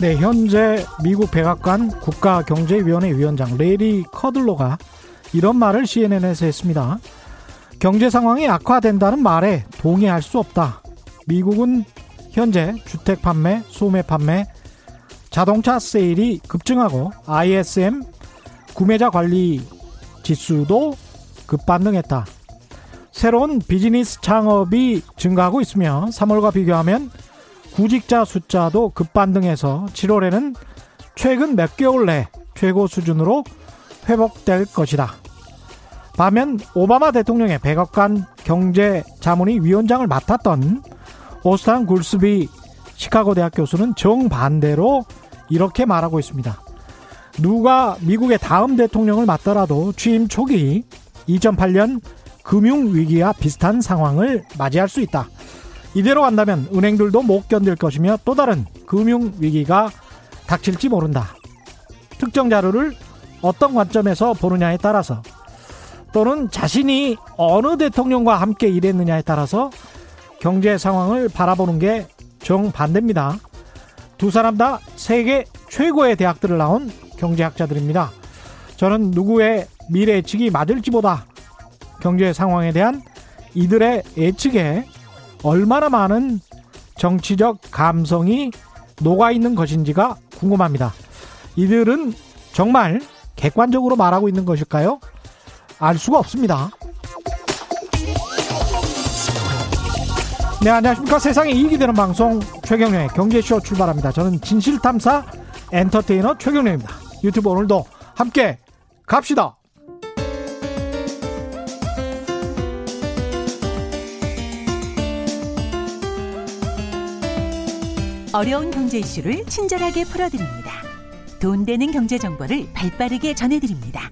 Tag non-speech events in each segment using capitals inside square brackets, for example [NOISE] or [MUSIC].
네, 현재 미국 백악관 국가경제위원회 위원장 레리 커들로가 이런 말을 CNN에서 했습니다. 경제 상황이 악화된다는 말에 동의할 수 없다. 미국은 현재 주택 판매, 소매 판매, 자동차 세일이 급증하고 ISM 구매자 관리 지수도 급반등했다. 새로운 비즈니스 창업이 증가하고 있으며 3월과 비교하면 구직자 숫자도 급반등해서 7월에는 최근 몇 개월 내 최고 수준으로 회복될 것이다. 반면 오바마 대통령의 백악관 경제자문위 위원장을 맡았던 오스탄 굴스비 시카고 대학 교수는 정반대로 이렇게 말하고 있습니다. 누가 미국의 다음 대통령을 맡더라도 취임 초기 2008년 금융위기와 비슷한 상황을 맞이할 수 있다. 이대로 간다면 은행들도 못 견딜 것이며 또 다른 금융 위기가 닥칠지 모른다. 특정 자료를 어떤 관점에서 보느냐에 따라서 또는 자신이 어느 대통령과 함께 일했느냐에 따라서 경제 상황을 바라보는 게 정반대입니다. 두 사람 다 세계 최고의 대학들을 나온 경제학자들입니다. 저는 누구의 미래 예측이 맞을지보다 경제 상황에 대한 이들의 예측에 얼마나 많은 정치적 감성이 녹아 있는 것인지가 궁금합니다. 이들은 정말 객관적으로 말하고 있는 것일까요? 알 수가 없습니다. 네, 안녕하십니까. 세상에 이익이 되는 방송 최경련의 경제쇼 출발합니다. 저는 진실탐사 엔터테이너 최경련입니다. 유튜브 오늘도 함께 갑시다. 어려운 경제 이슈를 친절하게 풀어드립니다. 돈 되는 경제 정보를 발빠르게 전해드립니다.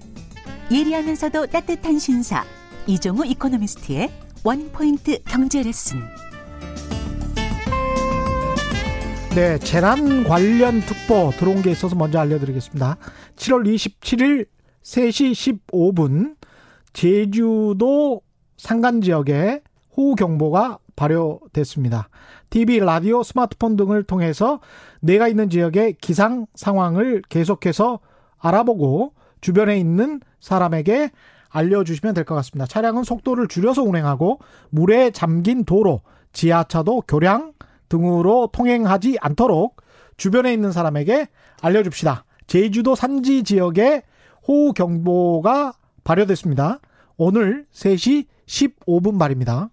예리하면서도 따뜻한 신사 이종우 이코노미스트의 원포인트 경제 레슨. 네, 재난 관련 특보 들어온 게 있어서 먼저 알려드리겠습니다. 7월 27일 3시 15분 제주도 산간 지역에 호우 경보가 발효됐습니다. TV, 라디오, 스마트폰 등을 통해서 내가 있는 지역의 기상 상황을 계속해서 알아보고 주변에 있는 사람에게 알려주시면 될 것 같습니다. 차량은 속도를 줄여서 운행하고 물에 잠긴 도로, 지하차도, 교량 등으로 통행하지 않도록 주변에 있는 사람에게 알려줍시다. 제주도 산지 지역에 호우 경보가 발효됐습니다. 오늘 3시 15분 말입니다.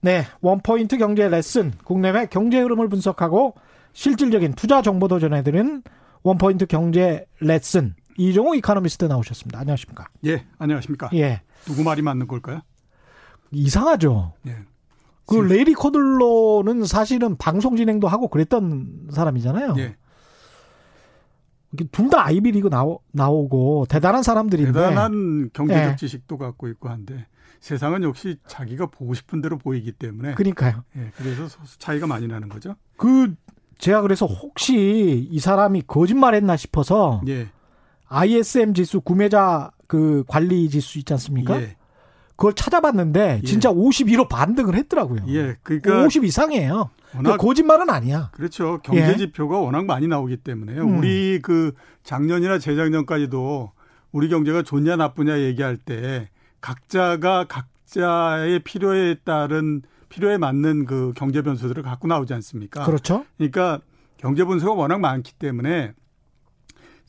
네, 원포인트 경제 레슨, 국내외 경제 흐름을 분석하고 실질적인 투자 정보도 전해드리는 원포인트 경제 레슨 이종호 이카노미스트 나오셨습니다. 안녕하십니까? 예, 안녕하십니까? 예. 누구 말이 맞는 걸까요? 이상하죠. 예. 그 레이리 코들로는 사실은 방송 진행도 하고 그랬던 사람이잖아요. 예. 둘다 아이비리그 나오, 나오고 대단한 사람들인데 대단한 경제적 예. 지식도 갖고 있고 한데 세상은 역시 자기가 보고 싶은 대로 보이기 때문에 그러니까요. 예, 그래서 차이가 많이 나는 거죠. 그 제가 그래서 혹시 이 사람이 거짓말했나 싶어서 예. ISM 지수 구매자 그 관리 지수 있지 않습니까? 예. 그걸 찾아봤는데 예. 진짜 51로 반등을 했더라고요. 예. 그러니까 50 이상이에요. 워낙 그 거짓말은 아니야. 그렇죠. 경제 예. 지표가 워낙 많이 나오기 때문에 음. 우리 그 작년이나 재작년까지도 우리 경제가 좋냐 나쁘냐 얘기할 때 각자가 각자의 필요에 따른 필요에 맞는 그 경제 변수들을 갖고 나오지 않습니까? 그렇죠. 그러니까 경제 분수가 워낙 많기 때문에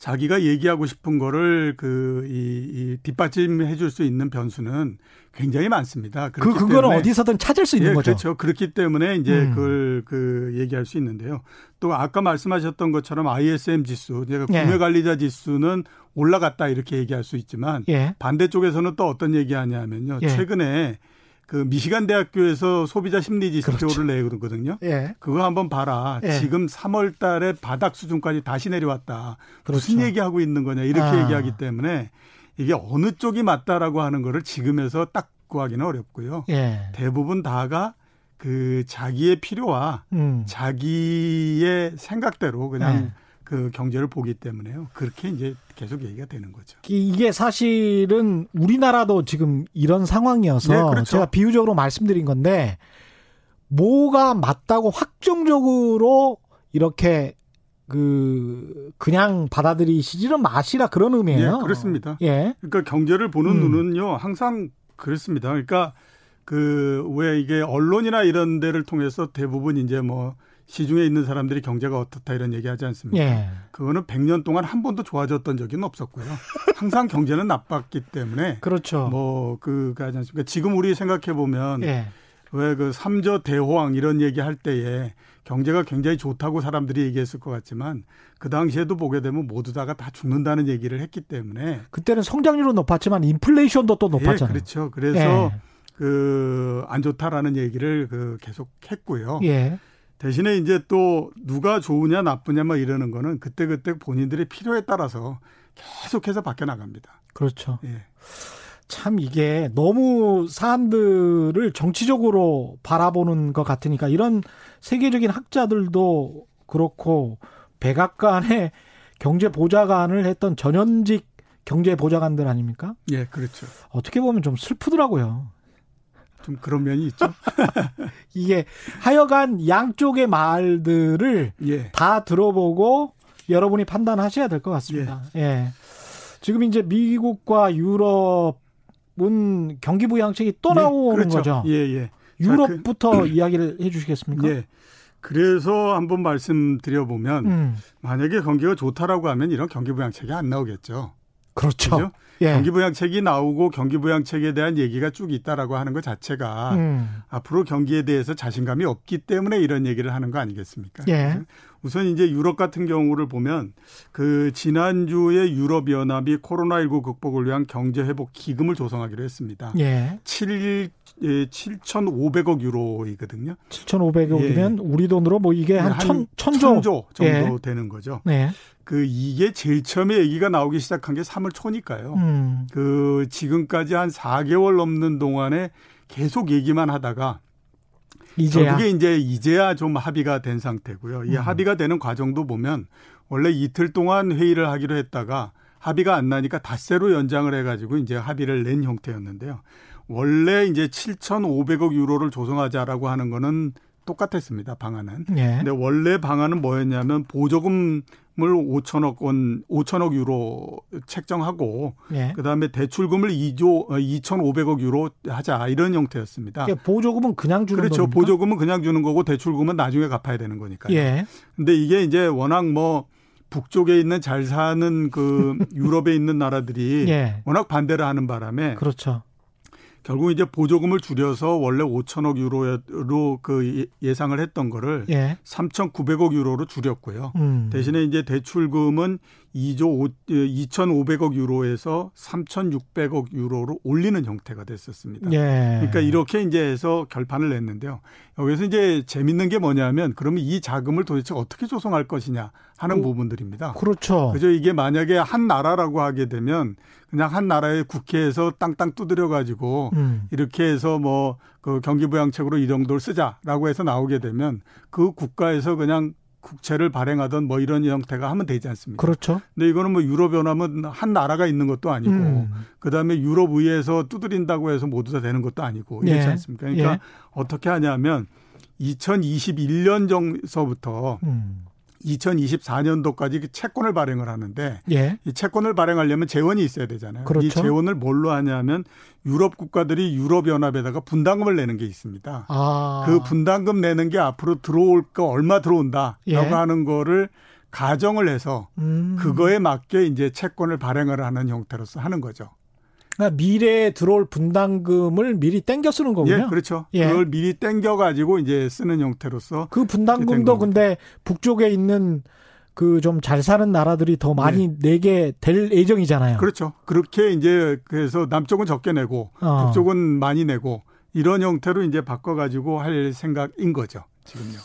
자기가 얘기하고 싶은 거를 그, 이, 이 뒷받침해 줄 수 있는 변수는 굉장히 많습니다. 그 그거는 때문에 어디서든 찾을 수 있는 예, 거죠. 그렇죠. 그렇기 때문에 이제 음. 그걸 그 얘기할 수 있는데요. 또 아까 말씀하셨던 것처럼 ISM 지수, 제가 예. 구매 관리자 지수는 올라갔다 이렇게 얘기할 수 있지만 예. 반대쪽에서는 또 어떤 얘기 하냐면요. 예. 최근에 그 미시간 대학교에서 소비자 심리 지수표를 그렇죠. 내거든요. 예. 그거 한번 봐라. 예. 지금 3월 달에 바닥 수준까지 다시 내려왔다. 무슨 그렇죠. 얘기하고 있는 거냐. 이렇게 아. 얘기하기 때문에 이게 어느 쪽이 맞다라고 하는 거를 지금에서 딱 구하기는 어렵고요. 예. 대부분 다가 그 자기의 필요와 음. 자기의 생각대로 그냥 네. 그 경제를 보기 때문에요. 그렇게 이제 계속 얘기가 되는 거죠. 이게 사실은 우리나라도 지금 이런 상황이어서 네, 그렇죠. 제가 비유적으로 말씀드린 건데 뭐가 맞다고 확정적으로 이렇게 그 그냥 받아들이시지는 마시라 그런 의미예요. 예, 그렇습니다. 예. 그러니까 경제를 보는 음. 눈은요 항상 그렇습니다. 그러니까 그 왜 이게 언론이나 이런 데를 통해서 대부분 이제 뭐 시중에 있는 사람들이 경제가 어떻다 이런 얘기하지 않습니까? 예. 그거는 100년 동안 한 번도 좋아졌던 적은 없었고요. 항상 경제는 나빴기 때문에 그렇죠. 뭐 그가 하지 않습니까? 지금 우리 생각해 보면 예. 왜그 삼저 대호황 이런 얘기 할 때에 경제가 굉장히 좋다고 사람들이 얘기했을 것 같지만 그 당시에도 보게 되면 모두 다가 다 죽는다는 얘기를 했기 때문에 그때는 성장률은 높았지만 인플레이션도 또 높았잖아요. 예, 그렇죠. 그래서 예. 그안 좋다라는 얘기를 그 계속 했고요. 예. 대신에 이제 또 누가 좋으냐 나쁘냐 막 이러는 거는 그때그때 본인들의 필요에 따라서 계속해서 바뀌어 나갑니다. 그렇죠. 예. 참 이게 너무 사안들을 정치적으로 바라보는 것 같으니까 이런 세계적인 학자들도 그렇고 백악관의 경제 보좌관을 했던 전현직 경제 보좌관들 아닙니까? 예, 그렇죠. 어떻게 보면 좀 슬프더라고요. 좀 그런 면이 있죠. [LAUGHS] 이게 하여간 양쪽의 말들을 예. 다 들어보고 여러분이 판단하셔야 될 것 같습니다. 예. 지금 이제 미국과 유럽은 경기 부양책이 또 나오는 예, 그렇죠. 거죠. 예, 예. 유럽부터 [CLEARS THROAT] 이야기를 해 주시겠습니까? 예. 그래서 한번 말씀드려 보면 음. 만약에 경기가 좋다라고 하면 이런 경기 부양책이 안 나오겠죠. 그렇죠. 그죠? 예. 경기 부양책이 나오고 경기 부양책에 대한 얘기가 쭉 있다라고 하는 것 자체가 음. 앞으로 경기에 대해서 자신감이 없기 때문에 이런 얘기를 하는 거 아니겠습니까? 예. 우선 이제 유럽 같은 경우를 보면 그 지난주에 유럽 연합이 코로나19 극복을 위한 경제 회복 기금을 조성하기로 했습니다. 예. 7 예, 7,500억 유로이거든요. 7,500억이면 우리 돈으로 뭐 이게 한 천, 천조. 천조 정도 예. 되는 거죠. 네. 그 이게 제일 처음에 얘기가 나오기 시작한 게 3월 초니까요. 음. 그 지금까지 한 4개월 넘는 동안에 계속 얘기만 하다가 이제야. 결국에 이제 이제야 좀 합의가 된 상태고요. 이 음. 합의가 되는 과정도 보면 원래 이틀 동안 회의를 하기로 했다가 합의가 안 나니까 닷새로 연장을 해가지고 이제 합의를 낸 형태였는데요. 원래 이제 7,500억 유로를 조성하자라고 하는 거는 똑같았습니다. 방안은. 예. 근데 원래 방안은 뭐였냐면 보조금을 5천억 원, 5천억 유로 책정하고 예. 그다음에 대출금을 2조 2,500억 유로 하자 이런 형태였습니다. 그러니까 보조금은 그냥 주는 그렇죠. 겁니까? 보조금은 그냥 주는 거고 대출금은 나중에 갚아야 되는 거니까요. 예. 근데 이게 이제 워낙 뭐 북쪽에 있는 잘 사는 그 [LAUGHS] 유럽에 있는 나라들이 예. 워낙 반대를 하는 바람에 그렇죠. 결국 이제 보조금을 줄여서 원래 5천억 유로로 그 예상을 했던 거를 예. 3,900억 유로로 줄였고요. 음. 대신에 이제 대출금은 2조 2,500억 유로에서 3,600억 유로로 올리는 형태가 됐었습니다. 예. 그러니까 이렇게 이제 해서 결판을 냈는데요. 여기서 이제 재밌는 게 뭐냐면 그러면 이 자금을 도대체 어떻게 조성할 것이냐 하는 오, 부분들입니다. 그렇죠. 그죠? 이게 만약에 한 나라라고 하게 되면 그냥 한 나라의 국회에서 땅땅 두드려 가지고 음. 이렇게 해서 뭐 그 경기부양책으로 이 정도를 쓰자라고 해서 나오게 되면 그 국가에서 그냥 국채를 발행하던 뭐 이런 형태가 하면 되지 않습니까? 그렇죠. 근데 이거는 뭐 유럽 연합은 한 나라가 있는 것도 아니고 음. 그다음에 유럽 의회에서 두드린다고 해서 모두 다 되는 것도 아니고 이렇지 예. 않습니까? 그러니까 예. 어떻게 하냐면 2021년 정서부터 음. 2024년도까지 그 채권을 발행을 하는데 예. 이 채권을 발행하려면 재원이 있어야 되잖아요. 그렇죠. 이 재원을 뭘로 하냐면 유럽 국가들이 유럽 연합에다가 분담금을 내는 게 있습니다. 아. 그 분담금 내는 게 앞으로 들어올 거 얼마 들어온다라고 예. 하는 거를 가정을 해서 음. 그거에 맞게 이제 채권을 발행을 하는 형태로서 하는 거죠. 그러니까 미래에 들어올 분담금을 미리 땡겨 쓰는 거군요. 예, 그렇죠. 예. 그걸 미리 땡겨 가지고 이제 쓰는 형태로서 그된 분담금도. 근데 북쪽에 있는 그 좀 잘 사는 나라들이 더 많이 내게 될 예정이잖아요. 그렇죠. 그렇게 이제 그래서 남쪽은 적게 내고 어. 북쪽은 많이 내고 이런 형태로 이제 바꿔 가지고 할 생각인 거죠. 지금요.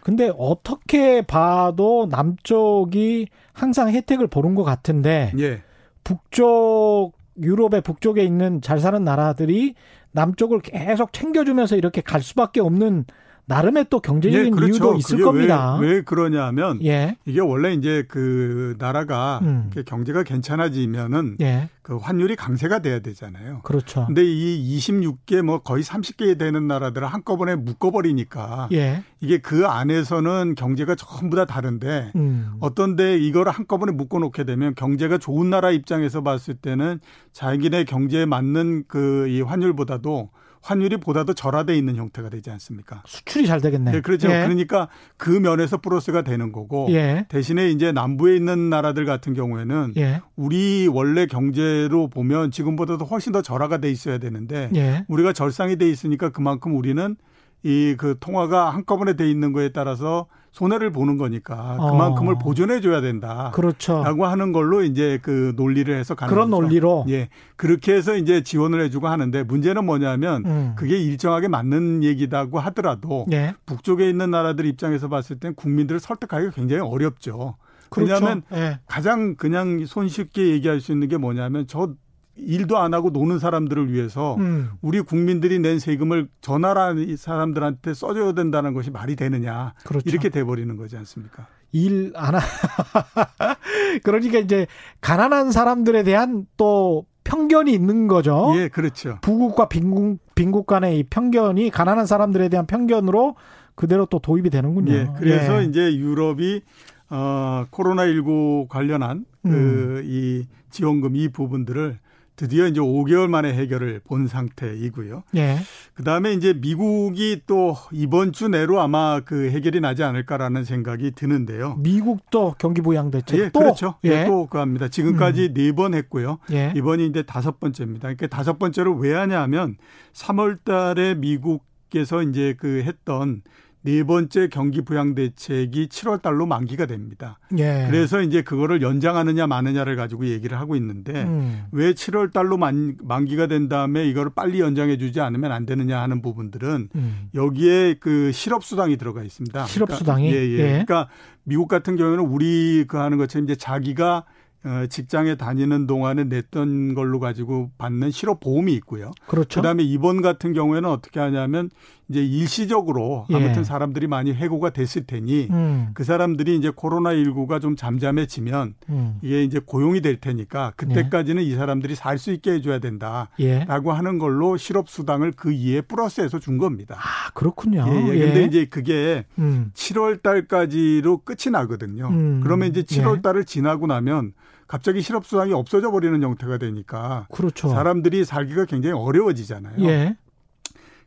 근데 어떻게 봐도 남쪽이 항상 혜택을 보는 것 같은데 예. 북쪽 유럽의 북쪽에 있는 잘 사는 나라들이 남쪽을 계속 챙겨주면서 이렇게 갈 수밖에 없는 나름의 또 경제적인 예, 그렇죠. 이유도 있을 겁니다. 왜, 왜 그러냐면 예. 이게 원래 이제 그 나라가 음. 경제가 괜찮아지면은 예. 그 환율이 강세가 돼야 되잖아요. 그렇죠. 근데 이 26개 뭐 거의 30개 되는 나라들을 한꺼번에 묶어버리니까 예. 이게 그 안에서는 경제가 전부 다 다른데 음. 어떤데 이거를 한꺼번에 묶어놓게 되면 경제가 좋은 나라 입장에서 봤을 때는 자기네 경제에 맞는 그 이 환율보다도 환율이 보다도 절하돼 있는 형태가 되지 않습니까? 수출이 잘 되겠네. 네, 그렇죠. 예. 그러니까 그 면에서 플러스가 되는 거고 예. 대신에 이제 남부에 있는 나라들 같은 경우에는 예. 우리 원래 경제로 보면 지금보다도 훨씬 더 절하가 돼 있어야 되는데 예. 우리가 절상이 돼 있으니까 그만큼 우리는 이 그 통화가 한꺼번에 돼 있는 거에 따라서 손해를 보는 거니까 그만큼을 어. 보존해 줘야 된다. 그렇죠. 라고 하는 걸로 이제 그 논리를 해서 가는 그런 거죠. 논리로 예. 그렇게 해서 이제 지원을 해 주고 하는데 문제는 뭐냐면 음. 그게 일정하게 맞는 얘기다고 하더라도 예. 북쪽에 있는 나라들 입장에서 봤을 땐 국민들을 설득하기가 굉장히 어렵죠. 그렇죠. 왜냐하면 예. 가장 그냥 손쉽게 얘기할 수 있는 게 뭐냐면 저 일도 안 하고 노는 사람들을 위해서 음. 우리 국민들이 낸 세금을 저 나라 사람들한테 써줘야 된다는 것이 말이 되느냐. 그렇죠. 이렇게 돼버리는 거지 않습니까? 일 안 하. [LAUGHS] 그러니까 이제 가난한 사람들에 대한 또 편견이 있는 거죠. 예, 그렇죠. 부국과 빈국, 빈국 간의 이 편견이 가난한 사람들에 대한 편견으로 그대로 또 도입이 되는군요. 예, 그래서 예. 이제 유럽이 어 코로나19 관련한 그이 음. 지원금 이 부분들을 드디어 이제 5개월 만에 해결을 본 상태이고요. 예. 그 다음에 이제 미국이 또 이번 주 내로 아마 그 해결이 나지 않을까라는 생각이 드는데요. 미국도 경기 부양 대책 예, 또 그렇죠. 예, 예 또 그합니다. 지금까지 음. 네번 했고요. 예. 이번이 이제 다섯 번째입니다. 그러니까 다섯 번째로 왜 하냐면 3월 달에 미국 께서 이제 그 했던 네 번째 경기 부양 대책이 7월 달로 만기가 됩니다. 예. 그래서 이제 그거를 연장하느냐 마느냐를 가지고 얘기를 하고 있는데 음. 왜 7월 달로 만, 만기가 된 다음에 이거를 빨리 연장해 주지 않으면 안 되느냐 하는 부분들은 음. 여기에 그 실업 수당이 들어가 있습니다. 실업 수당이 그러니까, 예, 예. 예. 그러니까 미국 같은 경우에는 우리 그 하는 것처럼 이제 자기가 어, 직장에 다니는 동안에 냈던 걸로 가지고 받는 실업 보험이 있고요. 그렇죠. 그다음에 이번 같은 경우에는 어떻게 하냐면 이제 일시적으로 예. 아무튼 사람들이 많이 해고가 됐을 테니 음. 그 사람들이 이제 코로나 19가 좀 잠잠해지면 음. 이게 이제 고용이 될 테니까 그때까지는 예. 이 사람들이 살 수 있게 해줘야 된다라고 예. 하는 걸로 실업 수당을 그 이에 플러스해서 준 겁니다. 아 그렇군요. 예, 예. 근데 예. 이제 그게 음. 7월 달까지로 끝이 나거든요. 음. 그러면 이제 7월 예. 달을 지나고 나면 갑자기 실업 수당이 없어져 버리는 형태가 되니까 그렇죠. 사람들이 살기가 굉장히 어려워지잖아요.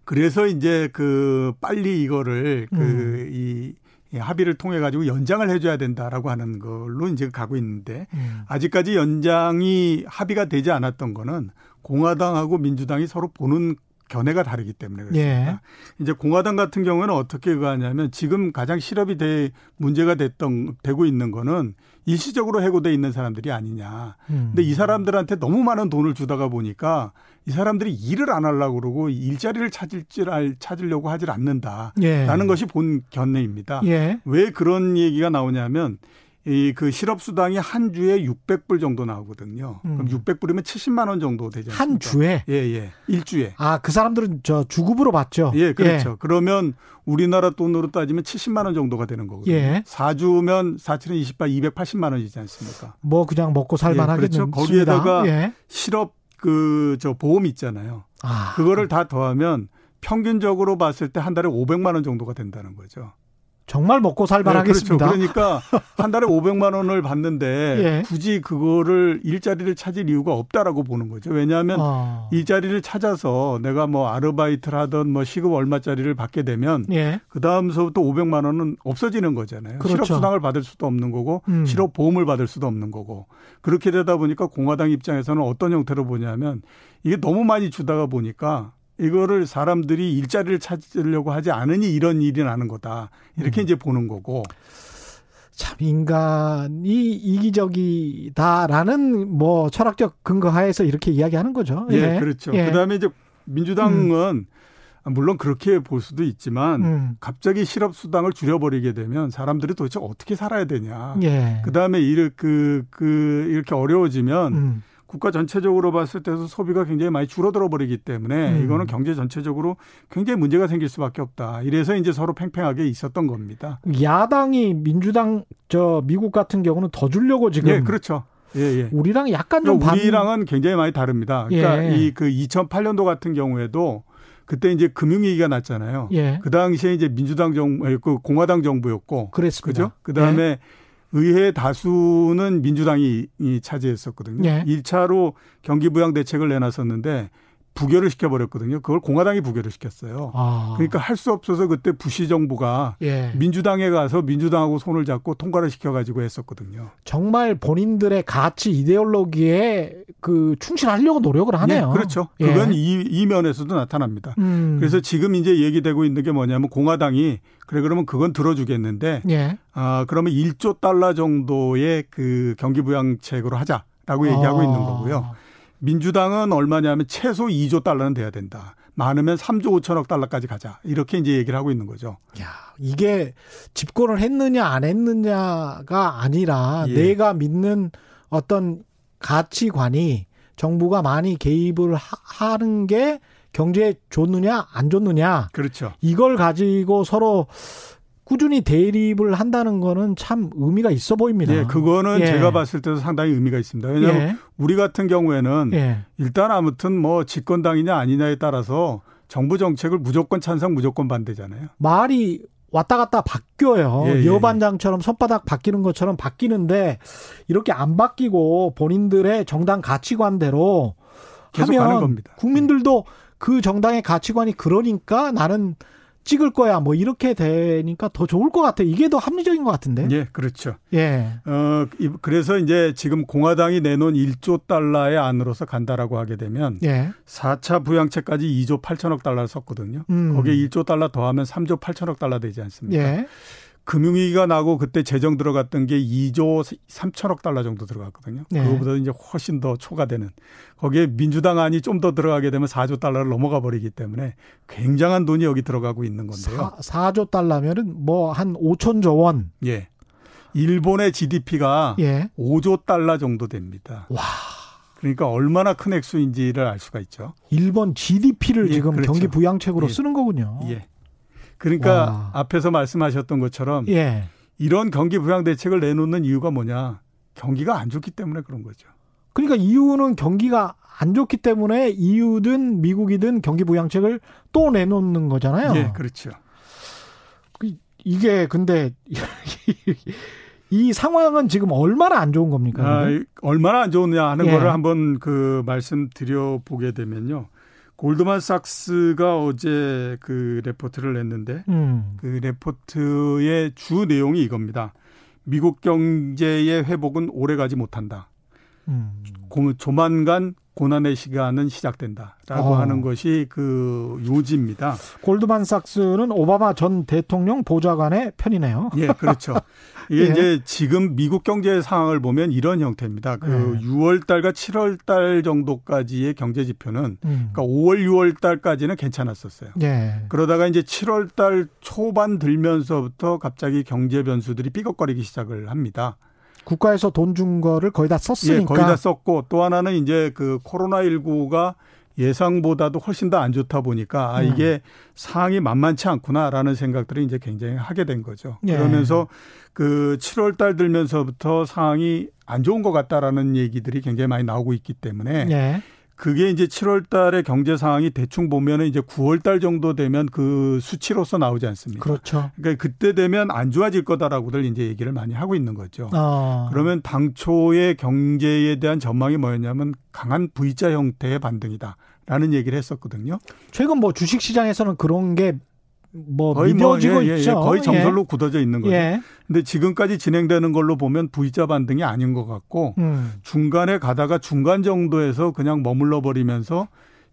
예. 그래서 이제 그 빨리 이거를 그이 음. 합의를 통해 가지고 연장을 해줘야 된다라고 하는 걸로 이제 가고 있는데 음. 아직까지 연장이 합의가 되지 않았던 거는 공화당하고 민주당이 서로 보는 견해가 다르기 때문에 그렇습니다. 예. 이제 공화당 같은 경우는 어떻게 가냐면 지금 가장 실업이 돼 문제가 됐던 되고 있는 거는 일시적으로 해고돼 있는 사람들이 아니냐. 음. 근데 이 사람들한테 너무 많은 돈을 주다가 보니까 이 사람들이 일을 안 하려고 그러고 일자리를 찾을 줄 알, 찾으려고 하질 않는다라는 예. 것이 본 견해입니다. 예. 왜 그런 얘기가 나오냐면 이 그 실업 수당이 한 주에 600불 정도 나오거든요. 음. 그럼 600불이면 70만 원 정도 되지 않습니까? 한 주에? 예, 예. 일주에. 아, 그 사람들은 저 주급으로 받죠. 예, 그렇죠. 예. 그러면 우리나라 돈으로 따지면 70만 원 정도가 되는 거거든요. 예. 4주면 4천 28 280만 원이지 않습니까? 뭐 그냥 먹고 살만 예, 그렇죠. 하겠죠. 거기에다가 예. 실업 그 저 보험 있잖아요. 아. 그거를 다 더하면 평균적으로 봤을 때 한 달에 500만 원 정도가 된다는 거죠. 정말 먹고 살만하겠습니다. 네, 그렇죠. 그러니까 한 달에 500만 원을 받는데 [LAUGHS] 예. 굳이 그거를 일자리를 찾을 이유가 없다라고 보는 거죠. 왜냐하면 어. 일자리를 찾아서 내가 뭐 아르바이트를 하던 뭐 시급 얼마짜리를 받게 되면 예. 그 다음서부터 500만 원은 없어지는 거잖아요. 그렇죠. 실업 수당을 받을 수도 없는 거고 음. 실업 보험을 받을 수도 없는 거고 그렇게 되다 보니까 공화당 입장에서는 어떤 형태로 보냐면 이게 너무 많이 주다가 보니까 이거를 사람들이 일자리를 찾으려고 하지 않으니 이런 일이 나는 거다. 이렇게 음. 이제 보는 거고. 참 인간이 이기적이다라는 뭐 철학적 근거 하에서 이렇게 이야기하는 거죠. 예, 예. 그렇죠. 예. 그다음에 이제 민주당은 음. 물론 그렇게 볼 수도 있지만 음. 갑자기 실업 수당을 줄여버리게 되면 사람들이 도대체 어떻게 살아야 되냐. 예. 그다음에 이렇게 그, 그 이렇게 어려워지면 음. 국가 전체적으로 봤을 때도 소비가 굉장히 많이 줄어들어 버리기 때문에 음. 이거는 경제 전체적으로 굉장히 문제가 생길 수밖에 없다. 이래서 이제 서로 팽팽하게 있었던 겁니다. 야당이 민주당 저 미국 같은 경우는 더 주려고 지금 예, 그렇죠. 예, 예. 우리랑 약간 좀 우리랑은 굉장히 많이 다릅니다. 그러니까 예. 이그 2008년도 같은 경우에도 그때 이제 금융위기가 났잖아요. 예. 그 당시에 이제 민주당 정부, 그 공화당 정부였고. 그랬습니다. 그죠? 그 다음에 예. 의회 다수는 민주당이 차지했었거든요. 예. 1차로 경기 부양 대책을 내놨었는데 부결을 시켜버렸거든요. 그걸 공화당이 부결을 시켰어요. 아. 그러니까 할 수 없어서 그때 부시 정부가 예. 민주당에 가서 민주당하고 손을 잡고 통과를 시켜가지고 했었거든요. 정말 본인들의 가치 이데올로기에 그 충실하려고 노력을 하네요. 네, 그렇죠. 예. 그건 이, 이 면에서도 나타납니다. 음. 그래서 지금 이제 얘기되고 있는 게 뭐냐면 공화당이 그래 그러면 그건 들어주겠는데 예. 아 그러면 1조 달러 정도의 그 경기 부양책으로 하자라고 얘기하고 아. 있는 거고요. 민주당은 얼마냐면 최소 2조 달러는 돼야 된다. 많으면 3조 5천억 달러까지 가자. 이렇게 이제 얘기를 하고 있는 거죠. 야, 이게 집권을 했느냐 안 했느냐가 아니라 예. 내가 믿는 어떤 가치관이 정부가 많이 개입을 하, 는게 경제에 좋느냐 안 좋느냐. 그렇죠. 이걸 가지고 서로 꾸준히 대립을 한다는 거는 참 의미가 있어 보입니다. 예, 그거는 예. 제가 봤을 때도 상당히 의미가 있습니다. 왜냐하면 예. 우리 같은 경우에는 예. 일단 아무튼 뭐 집권당이냐 아니냐에 따라서 정부 정책을 무조건 찬성, 무조건 반대잖아요. 말이 왔다 갔다 바뀌어요. 예, 예, 여반장처럼 손바닥 바뀌는 것처럼 바뀌는데 이렇게 안 바뀌고 본인들의 정당 가치관대로 하면 국민들도 그 정당의 가치관이 그러니까 나는 찍을 거야 뭐 이렇게 되니까 더 좋을 것 같아요. 이게 더 합리적인 것 같은데. 예, 그렇죠. 예. 어 그래서 이제 지금 공화당이 내놓은 1조 달러의 안으로서 간다라고 하게 되면 예. 4차 부양책까지 2조 8천억 달러를 썼거든요. 음. 거기에 1조 달러 더하면 3조 8천억 달러 되지 않습니까? 예. 금융위기가 나고 그때 재정 들어갔던 게 2조 3천억 달러 정도 들어갔거든요. 네. 그거보다 이제 훨씬 더 초과되는. 거기에 민주당 안이 좀 더 들어가게 되면 4조 달러를 넘어가 버리기 때문에 굉장한 돈이 여기 들어가고 있는 건데요. 4, 조 달러면은 뭐 한 5천조 원. 예. 일본의 GDP가 예. 5조 달러 정도 됩니다. 와. 그러니까 얼마나 큰 액수인지를 알 수가 있죠. 일본 GDP를 예, 지금 그렇죠. 경기 부양책으로 예. 쓰는 거군요. 예. 그러니까 와. 앞에서 말씀하셨던 것처럼 예. 이런 경기 부양 대책을 내놓는 이유가 뭐냐? 경기가 안 좋기 때문에 그런 거죠. 그러니까 이유는 경기가 안 좋기 때문에 이유든 미국이든 경기 부양책을 또 내놓는 거잖아요. 예, 그렇죠. 그 이게 근데 [LAUGHS] 이 상황은 지금 얼마나 안 좋은 겁니까? 아, 얼마나 안 좋느냐 하는 예. 거를 한번 그 말씀드려 보게 되면요. 골드만삭스가 어제 그 레포트를 냈는데 음. 그 레포트의 주 내용이 이겁니다. 미국 경제의 회복은 오래 가지 못한다. 음. 조만간 고난의 시간은 시작된다라고 어. 하는 것이 그 요지입니다. 골드만삭스는 오바마 전 대통령 보좌관의 편이네요. 예, 그렇죠. [LAUGHS] 이게 예. 이제 지금 미국 경제 상황을 보면 이런 형태입니다. 그 예. 6월 달과 7월 달 정도까지의 경제 지표는 음. 그러니까 5월 6월 달까지는 괜찮았었어요. 예. 그러다가 이제 7월 달 초반 들면서부터 갑자기 경제 변수들이 삐걱거리기 시작을 합니다. 국가에서 돈 준 거를 거의 다 썼으니까. 예, 거의 다 썼고 또 하나는 이제 그 코로나 19가 예상보다도 훨씬 더 안 좋다 보니까 아 음. 이게 상황이 만만치 않구나라는 생각들을 이제 굉장히 하게 된 거죠. 예. 그러면서 그 7월 달 들면서부터 상황이 안 좋은 것 같다라는 얘기들이 굉장히 많이 나오고 있기 때문에 예. 그게 이제 7월 달에 경제 상황이 대충 보면은 이제 9월 달 정도 되면 그 수치로서 나오지 않습니까? 그렇죠. 그러니까 그때 되면 안 좋아질 거다라고들 이제 얘기를 많이 하고 있는 거죠. 어. 그러면 당초의 경제에 대한 전망이 뭐였냐면 강한 V자 형태의 반등이다라는 얘기를 했었거든요. 최근 뭐 주식 시장에서는 그런 게 뭐 거의 미뤄지고 뭐, 예, 예, 있죠. 거의 정설로 예. 굳어져 있는 거죠. 예. 근데 지금까지 진행되는 걸로 보면 V자 반등이 아닌 것 같고 음. 중간에 가다가 중간 정도에서 그냥 머물러 버리면서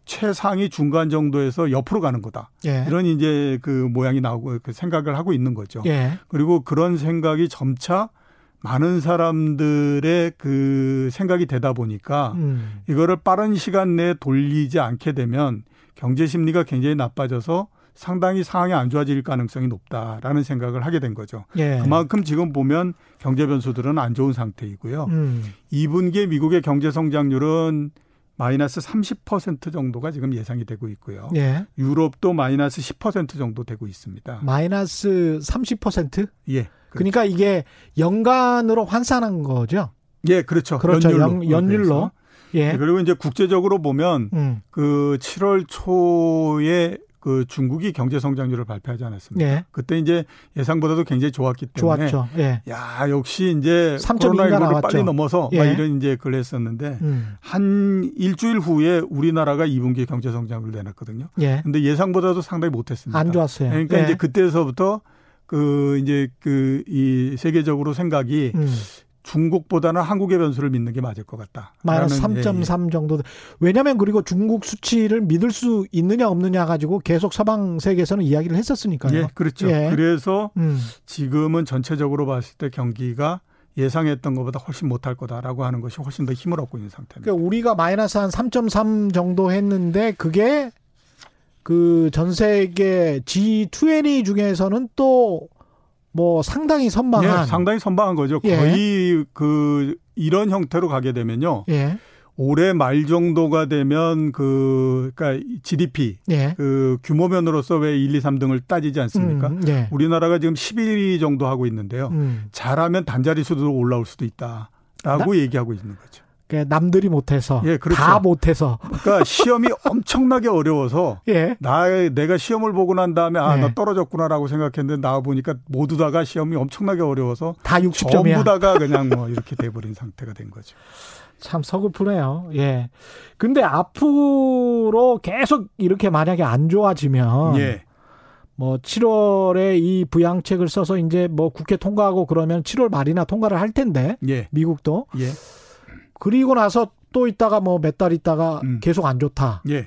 최상위 중간 정도에서 옆으로 가는 거다. 예. 이런 이제 그 모양이 나오고 그 생각을 하고 있는 거죠. 예. 그리고 그런 생각이 점차 많은 사람들의 그 생각이 되다 보니까 음. 이거를 빠른 시간 내에 돌리지 않게 되면 경제 심리가 굉장히 나빠져서 상당히 상황이 안 좋아질 가능성이 높다라는 생각을 하게 된 거죠. 예. 그만큼 지금 보면 경제 변수들은 안 좋은 상태이고요. 음. 2분기에 미국의 경제 성장률은 마이너스 30% 정도가 지금 예상이 되고 있고요. 예. 유럽도 마이너스 10% 정도 되고 있습니다. 마이너스 30%? 예. 그러니까 이게 연간으로 환산한 거죠. 예, 그렇죠. 그렇죠. 연율로. 연, 연율로. 예. 네, 그리고 이제 국제적으로 보면 음. 그 7월 초에 그 중국이 경제 성장률을 발표하지 않았습니까? 예. 그때 이제 예상보다도 굉장히 좋았기 때문에 좋았죠. 예. 야, 역시 이제 3.2가 코로나19를 나왔죠. 빨리 넘어서 예. 막 이런 이제 글 했었는데 음. 한 일주일 후에 우리나라가 2분기 경제 성장률을 내놨거든요. 예. 근데 예상보다도 상당히 못했습니다. 안 좋았어요. 그러니까 예. 이제 그때서부터 그 이제 그 이 세계적으로 생각이 음. 중국보다는 한국의 변수를 믿는 게 맞을 것 같다. 마이너스 라는, 예, 예. 3.3 정도. 왜냐하면 그리고 중국 수치를 믿을 수 있느냐 없느냐 가지고 계속 서방 세계에서는 이야기를 했었으니까요. 예, 그렇죠. 예. 그래서 음. 지금은 전체적으로 봤을 때 경기가 예상했던 것보다 훨씬 못할 거다라고 하는 것이 훨씬 더 힘을 얻고 있는 상태입니다. 그러니까 우리가 마이너스 한 3.3 정도 했는데 그게 그 전 세계 G20 중에서는 또 뭐 상당히 선방한 예, 상당히 선방한 거죠. 예. 거의 그 이런 형태로 가게 되면요. 예. 올해 말 정도가 되면 그 그러니까 GDP 예. 그 규모면으로서 왜 1, 2, 3등을 따지지 않습니까? 음, 예. 우리나라가 지금 11위 정도 하고 있는데요. 음. 잘하면 단자리 수도 올라올 수도 있다라고 얘기하고 있는 거죠. 그러니까 남들이 못해서 예, 그렇죠. 다 못해서 그러니까 시험이 [LAUGHS] 엄청나게 어려워서 예. 나 내가 시험을 보고 난 다음에 아 네. 나 떨어졌구나라고 생각했는데 나와 보니까 모두 다가 시험이 엄청나게 어려워서 다 60점이야. 전부 다가 그냥 뭐 [LAUGHS] 이렇게 돼버린 상태가 된 거죠. 참 서글프네요. 예. 근데 앞으로 계속 이렇게 만약에 안 좋아지면 예, 뭐 7월에 이 부양책을 써서 이제 뭐 국회 통과하고 그러면 7월 말이나 통과를 할 텐데 예, 미국도 예, 그리고 나서 또 있다가 뭐 몇 달 있다가 음. 계속 안 좋다. 예.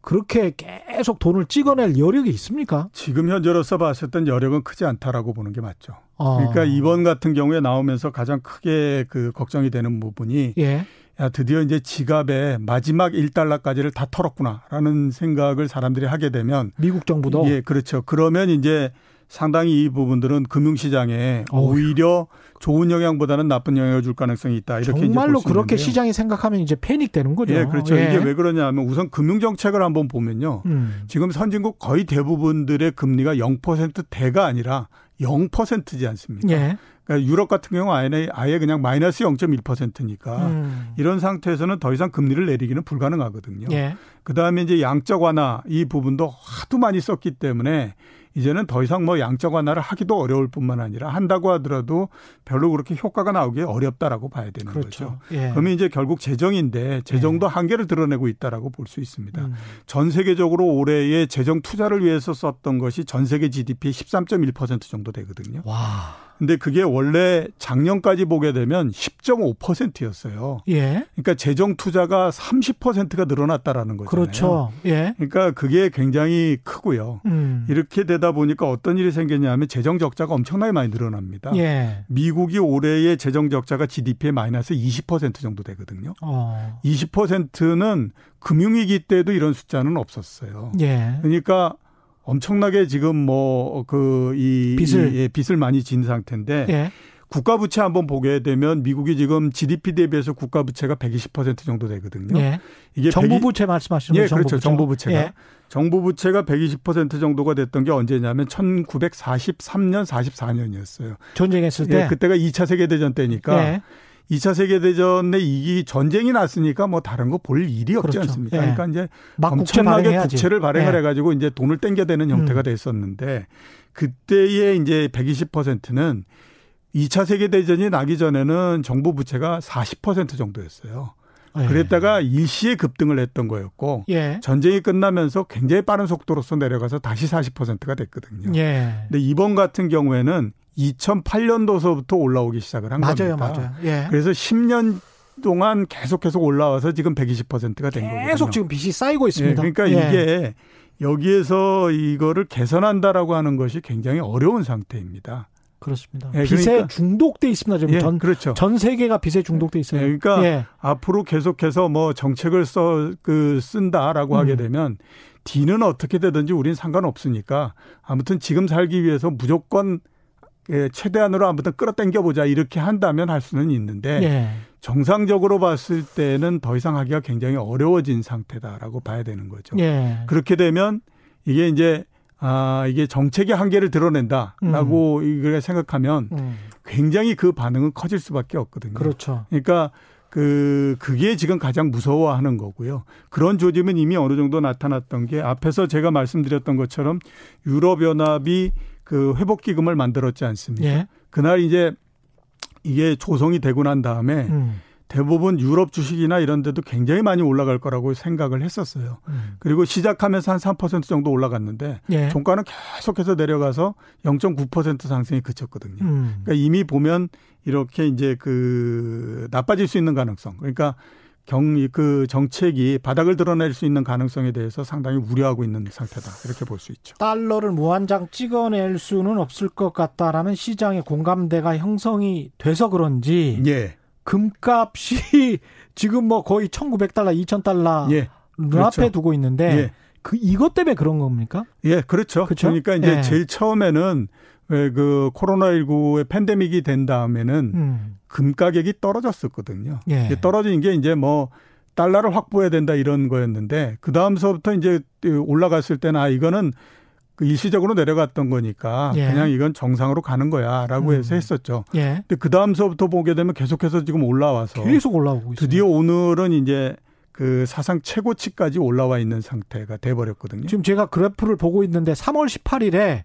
그렇게 계속 돈을 찍어낼 여력이 있습니까? 지금 현재로서 봤을 땐 여력은 크지 않다라고 보는 게 맞죠. 어. 그러니까 이번 같은 경우에 나오면서 가장 크게 그 걱정이 되는 부분이 예. 야 드디어 이제 지갑에 마지막 1달러까지를 다 털었구나라는 생각을 사람들이 하게 되면 미국 정부도 예, 그렇죠. 그러면 이제 상당히 이 부분들은 금융시장에. 오히려 좋은 영향보다는 나쁜 영향을 줄 가능성이 있다. 이렇게 정말로 그렇게 있는데요. 시장이 생각하면 이제 패닉 되는 거죠. 예, 그렇죠. 예. 이게 왜 그러냐면 우선 금융 정책을 한번 보면요. 음. 지금 선진국 거의 대부분들의 금리가 0%대가 아니라 0%지 않습니까? 예. 그러니까 유럽 같은 경우 아예 아예 그냥 마이너스 0.1%니까 음. 이런 상태에서는 더 이상 금리를 내리기는 불가능하거든요. 예. 그 다음에 이제 양적 완화 이 부분도 하도 많이 썼기 때문에 이제는 더 이상 뭐 양적 완화를 하기도 어려울 뿐만 아니라 한다고 하더라도 별로 그렇게 효과가 나오기 어렵다라고 봐야 되는 그렇죠. 거죠. 예. 그러면 이제 결국 재정인데 재정도 한계를 드러내고 있다라고 볼 수 있습니다. 음. 전 세계적으로 올해의 재정 투자를 위해서 썼던 것이 전 세계 GDP의 13.1% 정도 되거든요. 와. 근데 그게 원래 작년까지 보게 되면 10.5%였어요. 예. 그러니까 재정 투자가 30%가 늘어났다라는 거잖아요. 그렇죠. 예. 그러니까 그게 굉장히 크고요. 음. 이렇게 되다 보니까 어떤 일이 생겼냐면 재정 적자가 엄청나게 많이 늘어납니다. 예. 미국이 올해의 재정 적자가 GDP의 마이너스 20% 정도 되거든요. 어. 20%는 금융위기 때도 이런 숫자는 없었어요. 예. 그러니까 엄청나게 지금 뭐 그이 빚을. 예, 빚을 많이 진 상태인데 예. 국가 부채 한번 보게 되면 미국이 지금 GDP 대비해서 국가 부채가 120% 정도 되거든요. 예. 이게 정부 120 부채 말씀하시는 예, 거죠? 그렇죠. 정부 부채가. 예. 정부 부채가 120% 정도가 됐던 게 언제냐면 1943년, 44년이었어요. 전쟁했을 때. 예, 그때가 2차 세계 대전 때니까 예. 2차 세계 대전에 이 전쟁이 났으니까 뭐 다른 거 볼 일이 없지 그렇죠. 않습니까? 예. 그러니까 이제 막 엄청나게. 국채를 발행을 예. 해가지고 이제 돈을 땡겨대는 형태가 음. 됐었는데 그때의 이제 120%는 2차 세계 대전이 나기 전에는 정부 부채가 40% 정도였어요. 예. 그랬다가 일시에 급등을 했던 거였고 예. 전쟁이 끝나면서 굉장히 빠른 속도로서 내려가서 다시 40%가 됐거든요. 예. 근데 이번 같은 경우에는 2008년도서부터 올라오기 시작을 한 맞아요, 겁니다. 맞아요. 예. 그래서 10년 동안 계속해서 올라와서 지금 120%가 된 거거든요. 계속 지금 빚이 쌓이고 예, 있습니다. 그러니까 예. 이게 여기에서 이거를 개선한다라고 하는 것이 굉장히 어려운 상태입니다. 그렇습니다. 예, 빚에 그러니까- 중독돼 있습니다. 지금 예, 전, 그렇죠. 전 세계가 빚에 중독돼 있어요. 예, 그러니까 예. 앞으로 계속해서 뭐 정책을 써 그 쓴다라고 음. 하게 되면 뒤는 어떻게 되든지 우리는 상관없으니까 아무튼 지금 살기 위해서 무조건 예, 최대한으로 아무튼 끌어당겨 보자 이렇게 한다면 할 수는 있는데 예. 정상적으로 봤을 때는 더 이상 하기가 굉장히 어려워진 상태다라고 봐야 되는 거죠. 예. 그렇게 되면 이게 이제 아 이게 정책의 한계를 드러낸다라고 음. 이걸 생각하면 음. 굉장히 그 반응은 커질 수밖에 없거든요. 그렇죠. 그러니까 그 그게 지금 가장 무서워하는 거고요. 그런 조짐은 이미 어느 정도 나타났던 게 앞에서 제가 말씀드렸던 것처럼 유럽 연합이 그 회복 기금을 만들었지 않습니까? 예. 그날 이제 이게 조성이 되고 난 다음에 음. 대부분 유럽 주식이나 이런 데도 굉장히 많이 올라갈 거라고 생각을 했었어요. 음. 그리고 시작하면서 한 3% 정도 올라갔는데 예. 종가는 계속해서 내려가서 0.9% 상승이 그쳤거든요. 음. 그러니까 이미 보면 이렇게 이제 그 나빠질 수 있는 가능성. 그러니까 경, 그 정책이 바닥을 드러낼 수 있는 가능성에 대해서 상당히 우려하고 있는 상태다. 이렇게 볼 수 있죠. 달러를 무한장 찍어낼 수는 없을 것 같다라는 시장의 공감대가 형성이 돼서 그런지. 예. 금값이 [LAUGHS] 지금 뭐 거의 1,900달러, 2,000달러 예. 눈앞에 그렇죠. 두고 있는데 예. 그 이것 때문에 그런 겁니까? 예, 그렇죠. 그렇죠? 그러니까 이제 예. 제일 처음에는 왜 그 코로나19의 팬데믹이 된 다음에는 음. 금 가격이 떨어졌었거든요. 예. 떨어진 게 이제 뭐 달러를 확보해야 된다 이런 거였는데 그 다음서부터 이제 올라갔을 때는 아 이거는 그 일시적으로 내려갔던 거니까 예. 그냥 이건 정상으로 가는 거야라고 음. 해서 했었죠. 예. 근데 그 다음서부터 보게 되면 계속해서 지금 올라와서 계속 올라오고 있어요. 드디어 오늘은 이제 그 사상 최고치까지 올라와 있는 상태가 돼 버렸거든요. 지금 제가 그래프를 보고 있는데 3월 18일에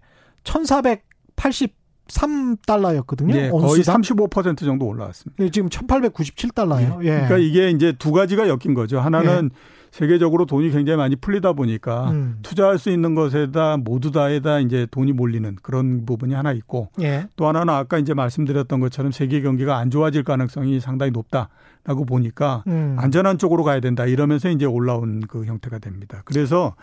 1,483달러였거든요. 예, 거의 35% 정도 올라왔습니다. 예, 지금 1,897달러예요. 예. 그러니까 이게 이제 두 가지가 엮인 거죠. 하나는 예. 세계적으로 돈이 굉장히 많이 풀리다 보니까 음. 투자할 수 있는 것에다 모두 다에다 이제 돈이 몰리는 그런 부분이 하나 있고 예. 또 하나는 아까 이제 말씀드렸던 것처럼 세계 경기가 안 좋아질 가능성이 상당히 높다라고 보니까 음. 안전한 쪽으로 가야 된다 이러면서 이제 올라온 그 형태가 됩니다. 그래서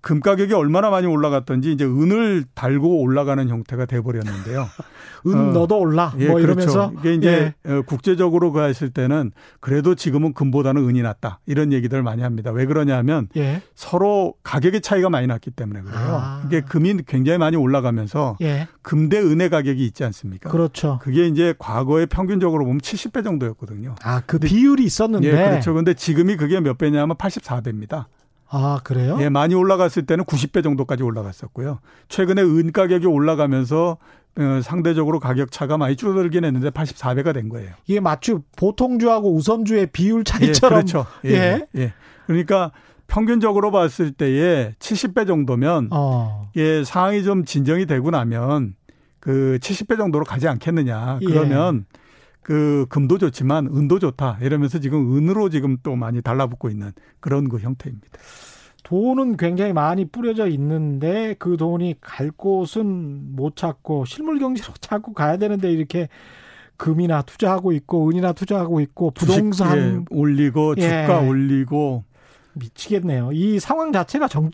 금 가격이 얼마나 많이 올라갔던지 이제 은을 달고 올라가는 형태가 돼 버렸는데요. [LAUGHS] 은 어, 너도 올라. 예, 뭐 그렇죠. 이러면서 이게 이제 예. 어, 국제적으로 가했을 때는 그래도 지금은 금보다는 은이 낫다. 이런 얘기들 많이 합니다. 왜 그러냐면 예. 서로 가격의 차이가 많이 났기 때문에 그래요. 아. 이게 금이 굉장히 많이 올라가면서 예. 금대 은의 가격이 있지 않습니까? 그렇죠. 그게 이제 과거에 평균적으로 보면 70배 정도였거든요. 아, 그 비율이 있었는데. 예, 그렇죠. 근데 지금이 그게 몇 배냐면 84배입니다. 아, 그래요? 예, 많이 올라갔을 때는 90배 정도까지 올라갔었고요. 최근에 은 가격이 올라가면서 어, 상대적으로 가격 차가 많이 줄어들긴 했는데 84배가 된 거예요. 이게 마치 보통주하고 우선주의 비율 차이처럼. 예, 그렇죠. 예, 예. 예. 그러니까 평균적으로 봤을 때에 70배 정도면 어. 예, 상황이 좀 진정이 되고 나면 그 70배 정도로 가지 않겠느냐. 예. 그러면 예. 그 금도 좋지만 은도 좋다 이러면서 지금 은으로 지금 또 많이 달라붙고 있는 그런 그 형태입니다. 돈은 굉장히 많이 뿌려져 있는데 그 돈이 갈 곳은 못 찾고 실물 경제로 [LAUGHS] 자꾸 가야 되는데 이렇게 금이나 투자하고 있고 은이나 투자하고 있고 부동산 예, 올리고 주가 예. 올리고 미치겠네요. 이 상황 자체가 정,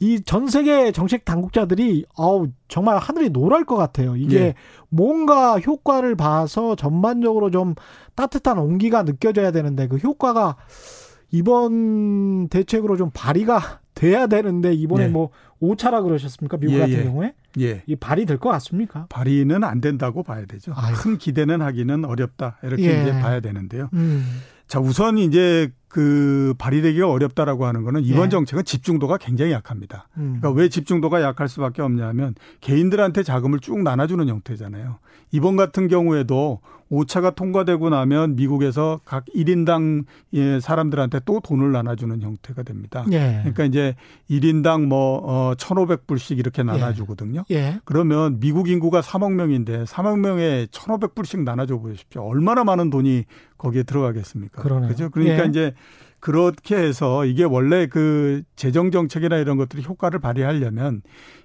이 전 세계 정책 당국자들이 어우 정말 하늘이 노랄 것 같아요. 이게 예. 뭔가 효과를 봐서 전반적으로 좀 따뜻한 온기가 느껴져야 되는데 그 효과가 이번 대책으로 좀 발의가 돼야 되는데 이번에 예. 뭐 오차라 그러셨습니까? 미국 예, 같은 예. 경우에 예. 이 발의 될것 같습니까? 발의는 안 된다고 봐야 되죠. 아유. 큰 기대는 하기는 어렵다 이렇게 예. 이제 봐야 되는데요. 음. 자 우선 이제 그 발휘되기가 어렵다라고 하는 거는 이번 예. 정책은 집중도가 굉장히 약합니다. 음. 그러니까 왜 집중도가 약할 수밖에 없냐면 개인들한테 자금을 쭉 나눠주는 형태잖아요. 이번 같은 경우에도 5차가 통과되고 나면 미국에서 각 1인당 예, 사람들한테 또 돈을 나눠주는 형태가 됩니다. 예. 그러니까 이제 1인당 뭐, 어, 1,500불씩 이렇게 예. 나눠주거든요. 예. 그러면 미국 인구가 3억 명인데 3억 명에 1,500불씩 나눠줘 보십시오. 얼마나 많은 돈이 거기에 들어가겠습니까? 그러네요. 그죠? 그러니까 예. 이제 그렇게 해서 이게 원래 그 재정 정책이나 이런 것들이 효과를 발휘하려면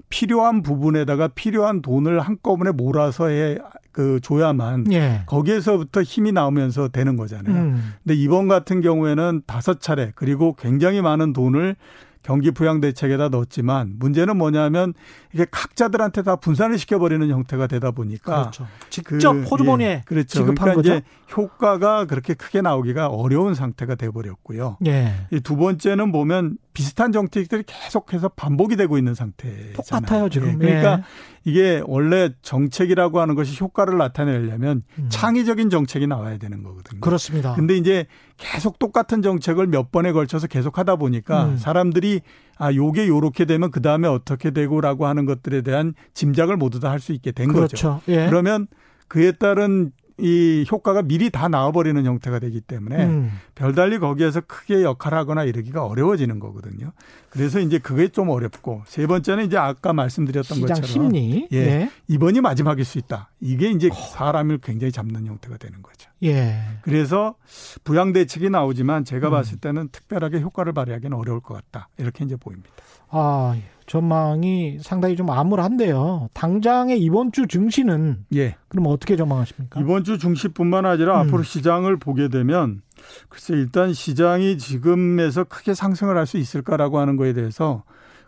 필요한 부분에다가 필요한 돈을 한꺼번에 몰아서 해 그 줘야만 예. 거기에서부터 힘이 나오면서 되는 거잖아요. 음. 근데 이번 같은 경우에는 다섯 차례 그리고 굉장히 많은 돈을 경기 부양 대책에다 넣었지만 문제는 뭐냐면 이게 각자들한테 다 분산을 시켜버리는 형태가 되다 보니까 그렇죠. 직접 그, 호주머니에 예, 그렇죠. 그러니까 거죠? 이제 효과가 그렇게 크게 나오기가 어려운 상태가 돼버렸고요. 예. 두 번째는 보면 비슷한 정책들이 계속해서 반복이 되고 있는 상태잖아요. 똑같아요 지금. 예, 그러니까 예. 이게 원래 정책이라고 하는 것이 효과를 나타내려면 음. 창의적인 정책이 나와야 되는 거거든요. 그렇습니다. 근데 이제 계속 똑같은 정책을 몇 번에 걸쳐서 계속 하다 보니까 음. 사람들이 아 요게 요렇게 되면 그 다음에 어떻게 되고라고 하는 것들에 대한 짐작을 모두 다 할 수 있게 된 거죠. 그렇죠. 예. 그러면 그에 따른 이 효과가 미리 다 나와버리는 형태가 되기 때문에 음. 별달리 거기에서 크게 역할하거나 이러기가 어려워지는 거거든요. 그래서 이제 그게 좀 어렵고 세 번째는 이제 아까 말씀드렸던 것처럼 심리. 예. 예. 이번이 마지막일 수 있다. 이게 이제 사람을 굉장히 잡는 형태가 되는 거죠. 예. 그래서 부양 대책이 나오지만 제가 음. 봤을 때는 특별하게 효과를 발휘하기는 어려울 것 같다. 이렇게 이제 보입니다. 아, 전망이 상당히 좀 암울한데요. 당장의 이번 주 증시는 예. 그럼 어떻게 전망하십니까? 이번 주 중시뿐만 아니라 음. 앞으로 시장을 보게 되면 글쎄 일단 시장이 지금에서 크게 상승을 할 수 있을까라고 하는 거에 대해서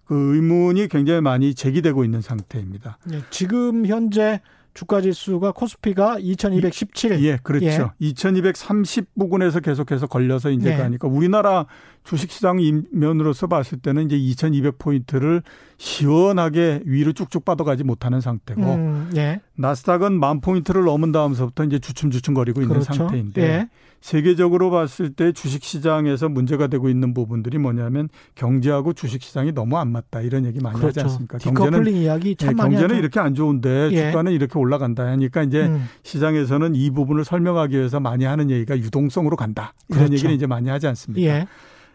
그 의문이 굉장히 많이 제기되고 있는 상태입니다. 예, 지금 현재 주가 지수가 코스피가 2217. 예, 그렇죠. 2230 부근에서 계속해서 걸려서 이제 예. 가니까 우리나라 주식 시장 면으로서 봤을 때는 이제 2200 포인트를 시원하게 위로 쭉쭉 뻗어가지 못하는 상태고 음, 예. 나스닥은 만 포인트를 넘은 다음서부터 이제 주춤주춤거리고 있는 그렇죠. 상태인데 예. 세계적으로 봤을 때 주식 시장에서 문제가 되고 있는 부분들이 뭐냐면 경제하고 주식 시장이 너무 안 맞다 이런 얘기 많이 하지 그렇죠. 않습니까? 디커플링 이야기 참 예, 많이 경제는 하죠. 이렇게 안 좋은데 예. 주가는 이렇게 올라간다 하니까 이제 음, 시장에서는 이 부분을 설명하기 위해서 많이 하는 얘기가 유동성으로 간다. 이런 그렇죠. 얘기를 이제 많이 하지 않습니까?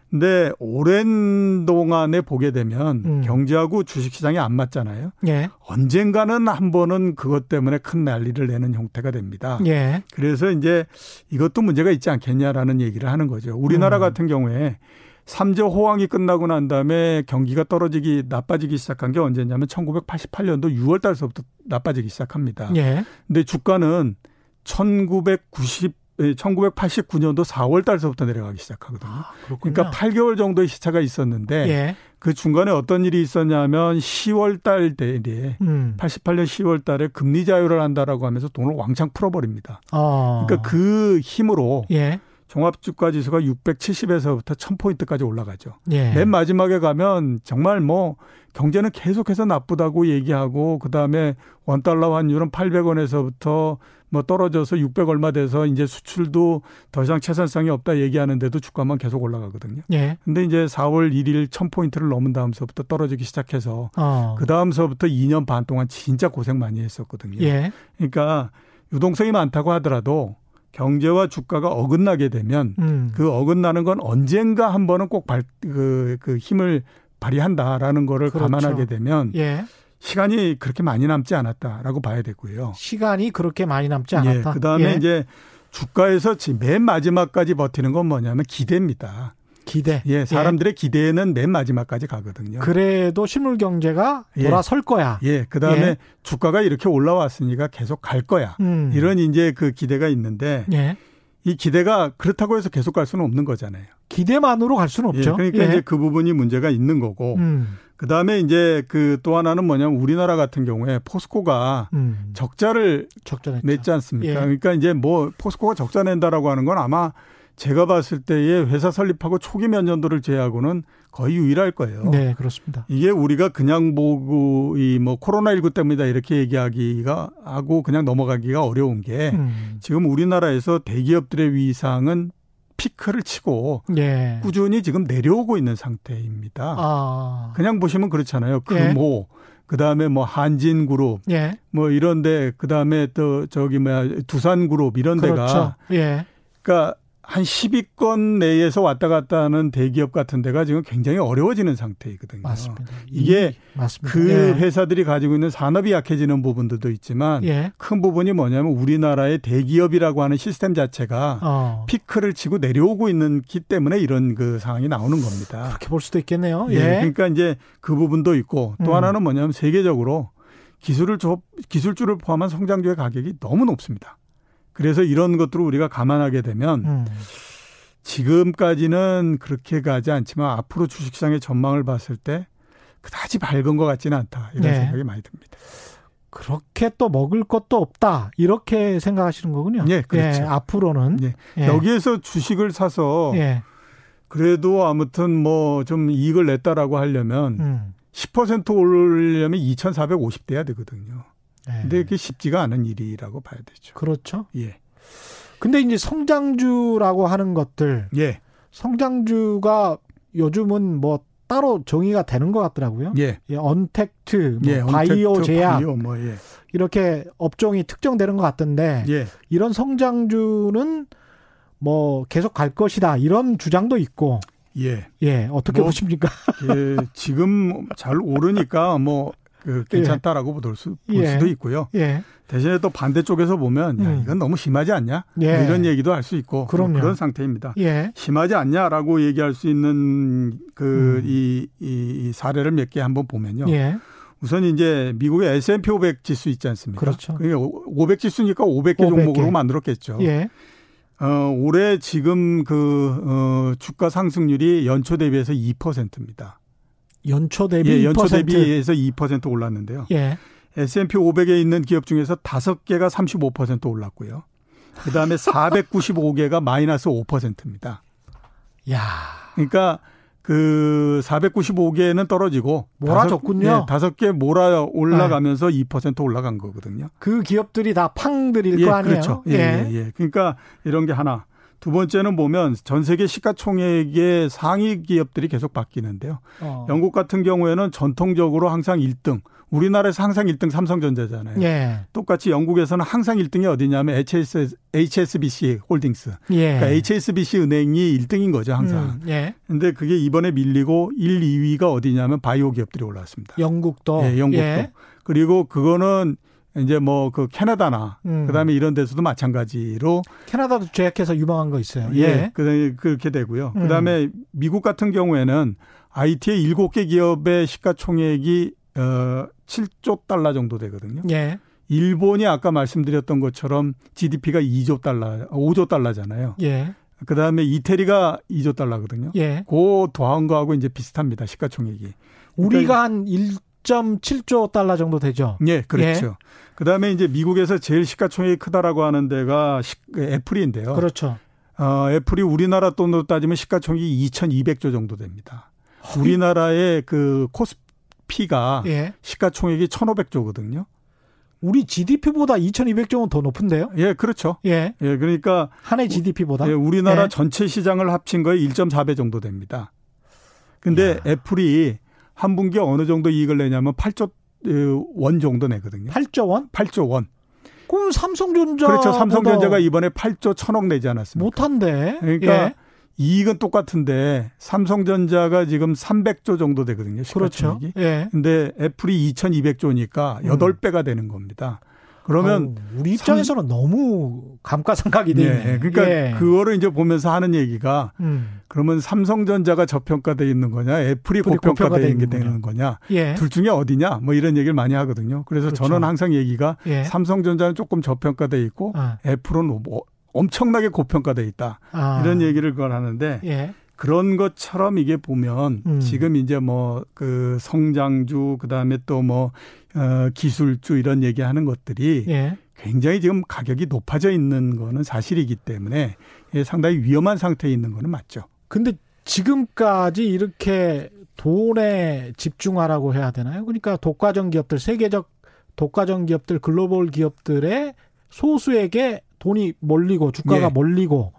예. 근데 오랜 동안에 보게 되면 음. 경제하고 주식시장이 안 맞잖아요. 예. 언젠가는 한 번은 그것 때문에 큰 난리를 내는 형태가 됩니다. 예. 그래서 이제 이것도 문제가 있지 않겠냐라는 얘기를 하는 거죠. 우리나라 음. 같은 경우에 삼재 호황이 끝나고 난 다음에 경기가 떨어지기 나빠지기 시작한 게 언제냐면 1988년도 6월 달서부터 나빠지기 시작합니다. 예. 근데 주가는 1990 1989년도 4월 달서부터 내려가기 시작하거든요. 아. 그러니까 8개월 정도의 시차가 있었는데 예. 그 중간에 어떤 일이 있었냐면 10월 달 대리에 음. 88년 10월 달에 금리 자유를 한다라고 하면서 돈을 왕창 풀어버립니다. 어. 그러니까 그 힘으로 예. 종합주가 지수가 670에서부터 1000포인트까지 올라가죠. 예. 맨 마지막에 가면 정말 뭐 경제는 계속해서 나쁘다고 얘기하고 그다음에 원달러 환율은 800원에서부터 뭐 떨어져서 600 얼마 돼서 이제 수출도 더 이상 채산성이 없다 얘기하는데도 주가만 계속 올라가거든요. 예. 근데 이제 4월 1일 1000포인트를 넘은 다음서부터 떨어지기 시작해서 어. 그 다음서부터 2년 반 동안 진짜 고생 많이 했었거든요. 예. 그러니까 유동성이 많다고 하더라도 경제와 주가가 어긋나게 되면 음. 그 어긋나는 건 언젠가 한 번은 꼭 발, 그, 그 힘을 발휘한다라는 거를 그렇죠. 감안하게 되면 예. 시간이 그렇게 많이 남지 않았다라고 봐야 되고요. 시간이 그렇게 많이 남지 않았다. 예, 그다음에 예. 이제 주가에서 지- 맨 마지막까지 버티는 건 뭐냐면 기대입니다. 기대. 예, 사람들의 기대는 맨 마지막까지 가거든요. 그래도 실물 경제가 예. 돌아설 거야. 예, 그다음에 예. 주가가 이렇게 올라왔으니까 계속 갈 거야. 음. 이런 이제 그 기대가 있는데 예. 이 기대가 그렇다고 해서 계속 갈 수는 없는 거잖아요. 기대만으로 갈 수는 예, 없죠. 그러니까 이제 그 부분이 문제가 있는 거고 음. 그 다음에 이제 그 또 하나는 뭐냐면 우리나라 같은 경우에 포스코가 음. 적자를 적절했죠. 냈지 않습니까? 예. 그러니까 이제 뭐 포스코가 적자 낸다라고 하는 건 아마 제가 봤을 때의 회사 설립하고 초기 몇 년도를 제외하고는 거의 유일할 거예요. 네, 그렇습니다. 이게 우리가 그냥 보고 이 뭐 코로나19 때문이다 이렇게 얘기하기가 하고 그냥 넘어가기가 어려운 게 음. 지금 우리나라에서 대기업들의 위상은 피크를 치고 예. 꾸준히 지금 내려오고 있는 상태입니다. 아. 그냥 보시면 그렇잖아요. 예. 금호, 그 다음에 뭐 한진그룹, 예. 뭐 이런데 그 다음에 또 저기 뭐야 두산그룹 이런 그렇죠. 데가 예. 그러니까 한 10위권 내에서 왔다 갔다 하는 대기업 같은 데가 지금 굉장히 어려워지는 상태이거든요. 맞습니다. 이게 이- 맞습니다. 그 예. 회사들이 가지고 있는 산업이 약해지는 부분들도 있지만 예. 큰 부분이 뭐냐면 우리나라의 대기업이라고 하는 시스템 자체가 어. 피크를 치고 내려오고 있는기 때문에 이런 그 상황이 나오는 겁니다. 그렇게 볼 수도 있겠네요. 예. 예. 그러니까 이제 그 부분도 있고 또 음. 하나는 뭐냐면 세계적으로 기술을 조, 기술주를 포함한 성장주의 가격이 너무 높습니다. 그래서 이런 것들을 우리가 감안하게 되면 음. 지금까지는 그렇게 가지 않지만 앞으로 주식시장의 전망을 봤을 때 그다지 밝은 것 같지는 않다 이런 네. 생각이 많이 듭니다. 그렇게 또 먹을 것도 없다 이렇게 생각하시는 거군요. 예, 그렇죠. 앞으로는 예. 예. 여기에서 주식을 사서 예. 그래도 아무튼 뭐 좀 이익을 냈다라고 하려면 음. 10% 오르려면 2,450대야 되거든요. 네. 근데 그게 쉽지가 않은 일이라고 봐야 되죠. 그렇죠. 예. 근데 이제 성장주라고 하는 것들 예. 성장주가 요즘은 뭐 따로 정의가 되는 것 같더라고요. 예. 예, 언택트, 뭐 예. 바이오 언택트, 제약 바이오 뭐 예. 이렇게 업종이 특정되는 것 같던데 예. 이런 성장주는 뭐 계속 갈 것이다 이런 주장도 있고 예. 예 어떻게 뭐, 보십니까? 예. 지금 잘 오르니까 뭐 그 괜찮다라고 볼, 수, 볼 예. 수도 있고요. 예, 대신에 또 반대쪽에서 보면 야, 음. 이건 너무 심하지 않냐? 예. 뭐 이런 얘기도 할 수 있고 뭐 그럼요. 그런 상태입니다. 예, 심하지 않냐라고 얘기할 수 있는 그 음. 이이 사례를 몇 개 한번 보면요. 예, 우선 이제 미국의 S&P 500 지수 있지 않습니까? 그렇죠. 그게 500 지수니까 500개 500개. 종목으로 만들었겠죠. 예, 어, 올해 지금 그 어, 주가 상승률이 연초 대비해서 2%입니다. 연초 대비 예, 연초 2%. 대비해서 2% 올랐는데요. 예, S&P 500에 있는 기업 중에서 5개가 35% 올랐고요. 그다음에 495개가 마이너스 5%입니다. 야, 그러니까 그 495개는 떨어지고 몰아줬군요. 다섯 개 몰아 올라가면서 2% 올라간 거거든요. 그 기업들이 다 팡들일 예, 거 아니에요? 그렇죠. 예, 예, 예. 그러니까 이런 게 하나. 두 번째는 보면 전 세계 시가총액의 상위 기업들이 계속 바뀌는데요. 어. 영국 같은 경우에는 전통적으로 항상 1등, 우리나라에서 항상 1등 삼성전자잖아요. 예, 똑같이 영국에서는 항상 1등이 어디냐면 HS, HSBC 홀딩스. 예, 그러니까 HSBC 은행이 1등인 거죠, 항상. 음, 예, 근데 그게 이번에 밀리고 1, 2위가 어디냐면 바이오 기업들이 올라왔습니다. 영국도, 예, 영국도. 예, 그리고 그거는 이제 뭐 그 캐나다나 음. 그다음에 이런 데서도 마찬가지로 캐나다도 제약해서 유명한 거 있어요. 예, 예, 그다음에 그렇게 되고요. 음. 그다음에 미국 같은 경우에는 IT의 일곱 개 기업의 시가총액이 어 7조 달러 정도 되거든요. 예, 일본이 아까 말씀드렸던 것처럼 GDP가 2조 달러, 5조 달러잖아요. 예, 그 다음에 이태리가 2조 달러거든요. 예. 그 더한 거하고 이제 비슷합니다. 시가총액이. 우리가 한 1.7조 달러 정도 되죠. 예, 그렇죠. 그다음에 이제 미국에서 제일 시가총액이 크다라고 하는 데가 시- 그 애플인데요. 그렇죠. 어, 애플이 우리나라 돈으로 따지면 시가총액이 2,200조 정도 됩니다. 우리나라의 그 코스피가 예. 시가총액이 1,500조거든요. 우리 GDP보다 2,200조는 더 높은데요? 예, 그렇죠. 예. 예, 그러니까 한 해 GDP보다? 예, 우리나라 예. 전체 시장을 합친 거에 1.4배 정도 됩니다. 근데 애플이 한 분기에 어느 정도 이익을 내냐면 8조 원 정도 내거든요. 8조 원? 8조 원. 그럼 삼성전자 그렇죠. 삼성전자가 이번에 8조 1천억 내지 않았습니까? 못한데. 그러니까 예. 이익은 똑같은데 삼성전자가 지금 300조 정도 되거든요. 그렇죠. 예. 근데 애플이 2,200조니까 음. 8배가 되는 겁니다. 그러면 아우, 우리 입장에서는 너무 감가상각이 예, 되네. 예. 그러니까 예. 그거를 이제 보면서 하는 얘기가 음. 그러면 삼성전자가 저평가돼 있는 거냐, 애플이 애플이 고평가돼 있는 게 되는 거냐, 예. 둘 중에 어디냐, 뭐 이런 얘기를 많이 하거든요. 그래서 그렇죠. 저는 항상 얘기가 예. 삼성전자는 조금 저평가돼 있고 아, 애플은 뭐 엄청나게 고평가돼 있다. 아. 이런 얘기를 그걸 하는데 예. 그런 것처럼 이게 보면 음. 지금 이제 뭐 그 성장주 그다음에 또 뭐 어, 기술주 이런 얘기하는 것들이 예. 굉장히 지금 가격이 높아져 있는 거는 사실이기 때문에 예, 상당히 위험한 상태에 있는 거는 맞죠. 근데 지금까지 이렇게 돈에 집중하라고 해야 되나요? 그러니까 독과점 기업들, 세계적 독과점 기업들, 글로벌 기업들의 소수에게 돈이 몰리고 주가가 예. 몰리고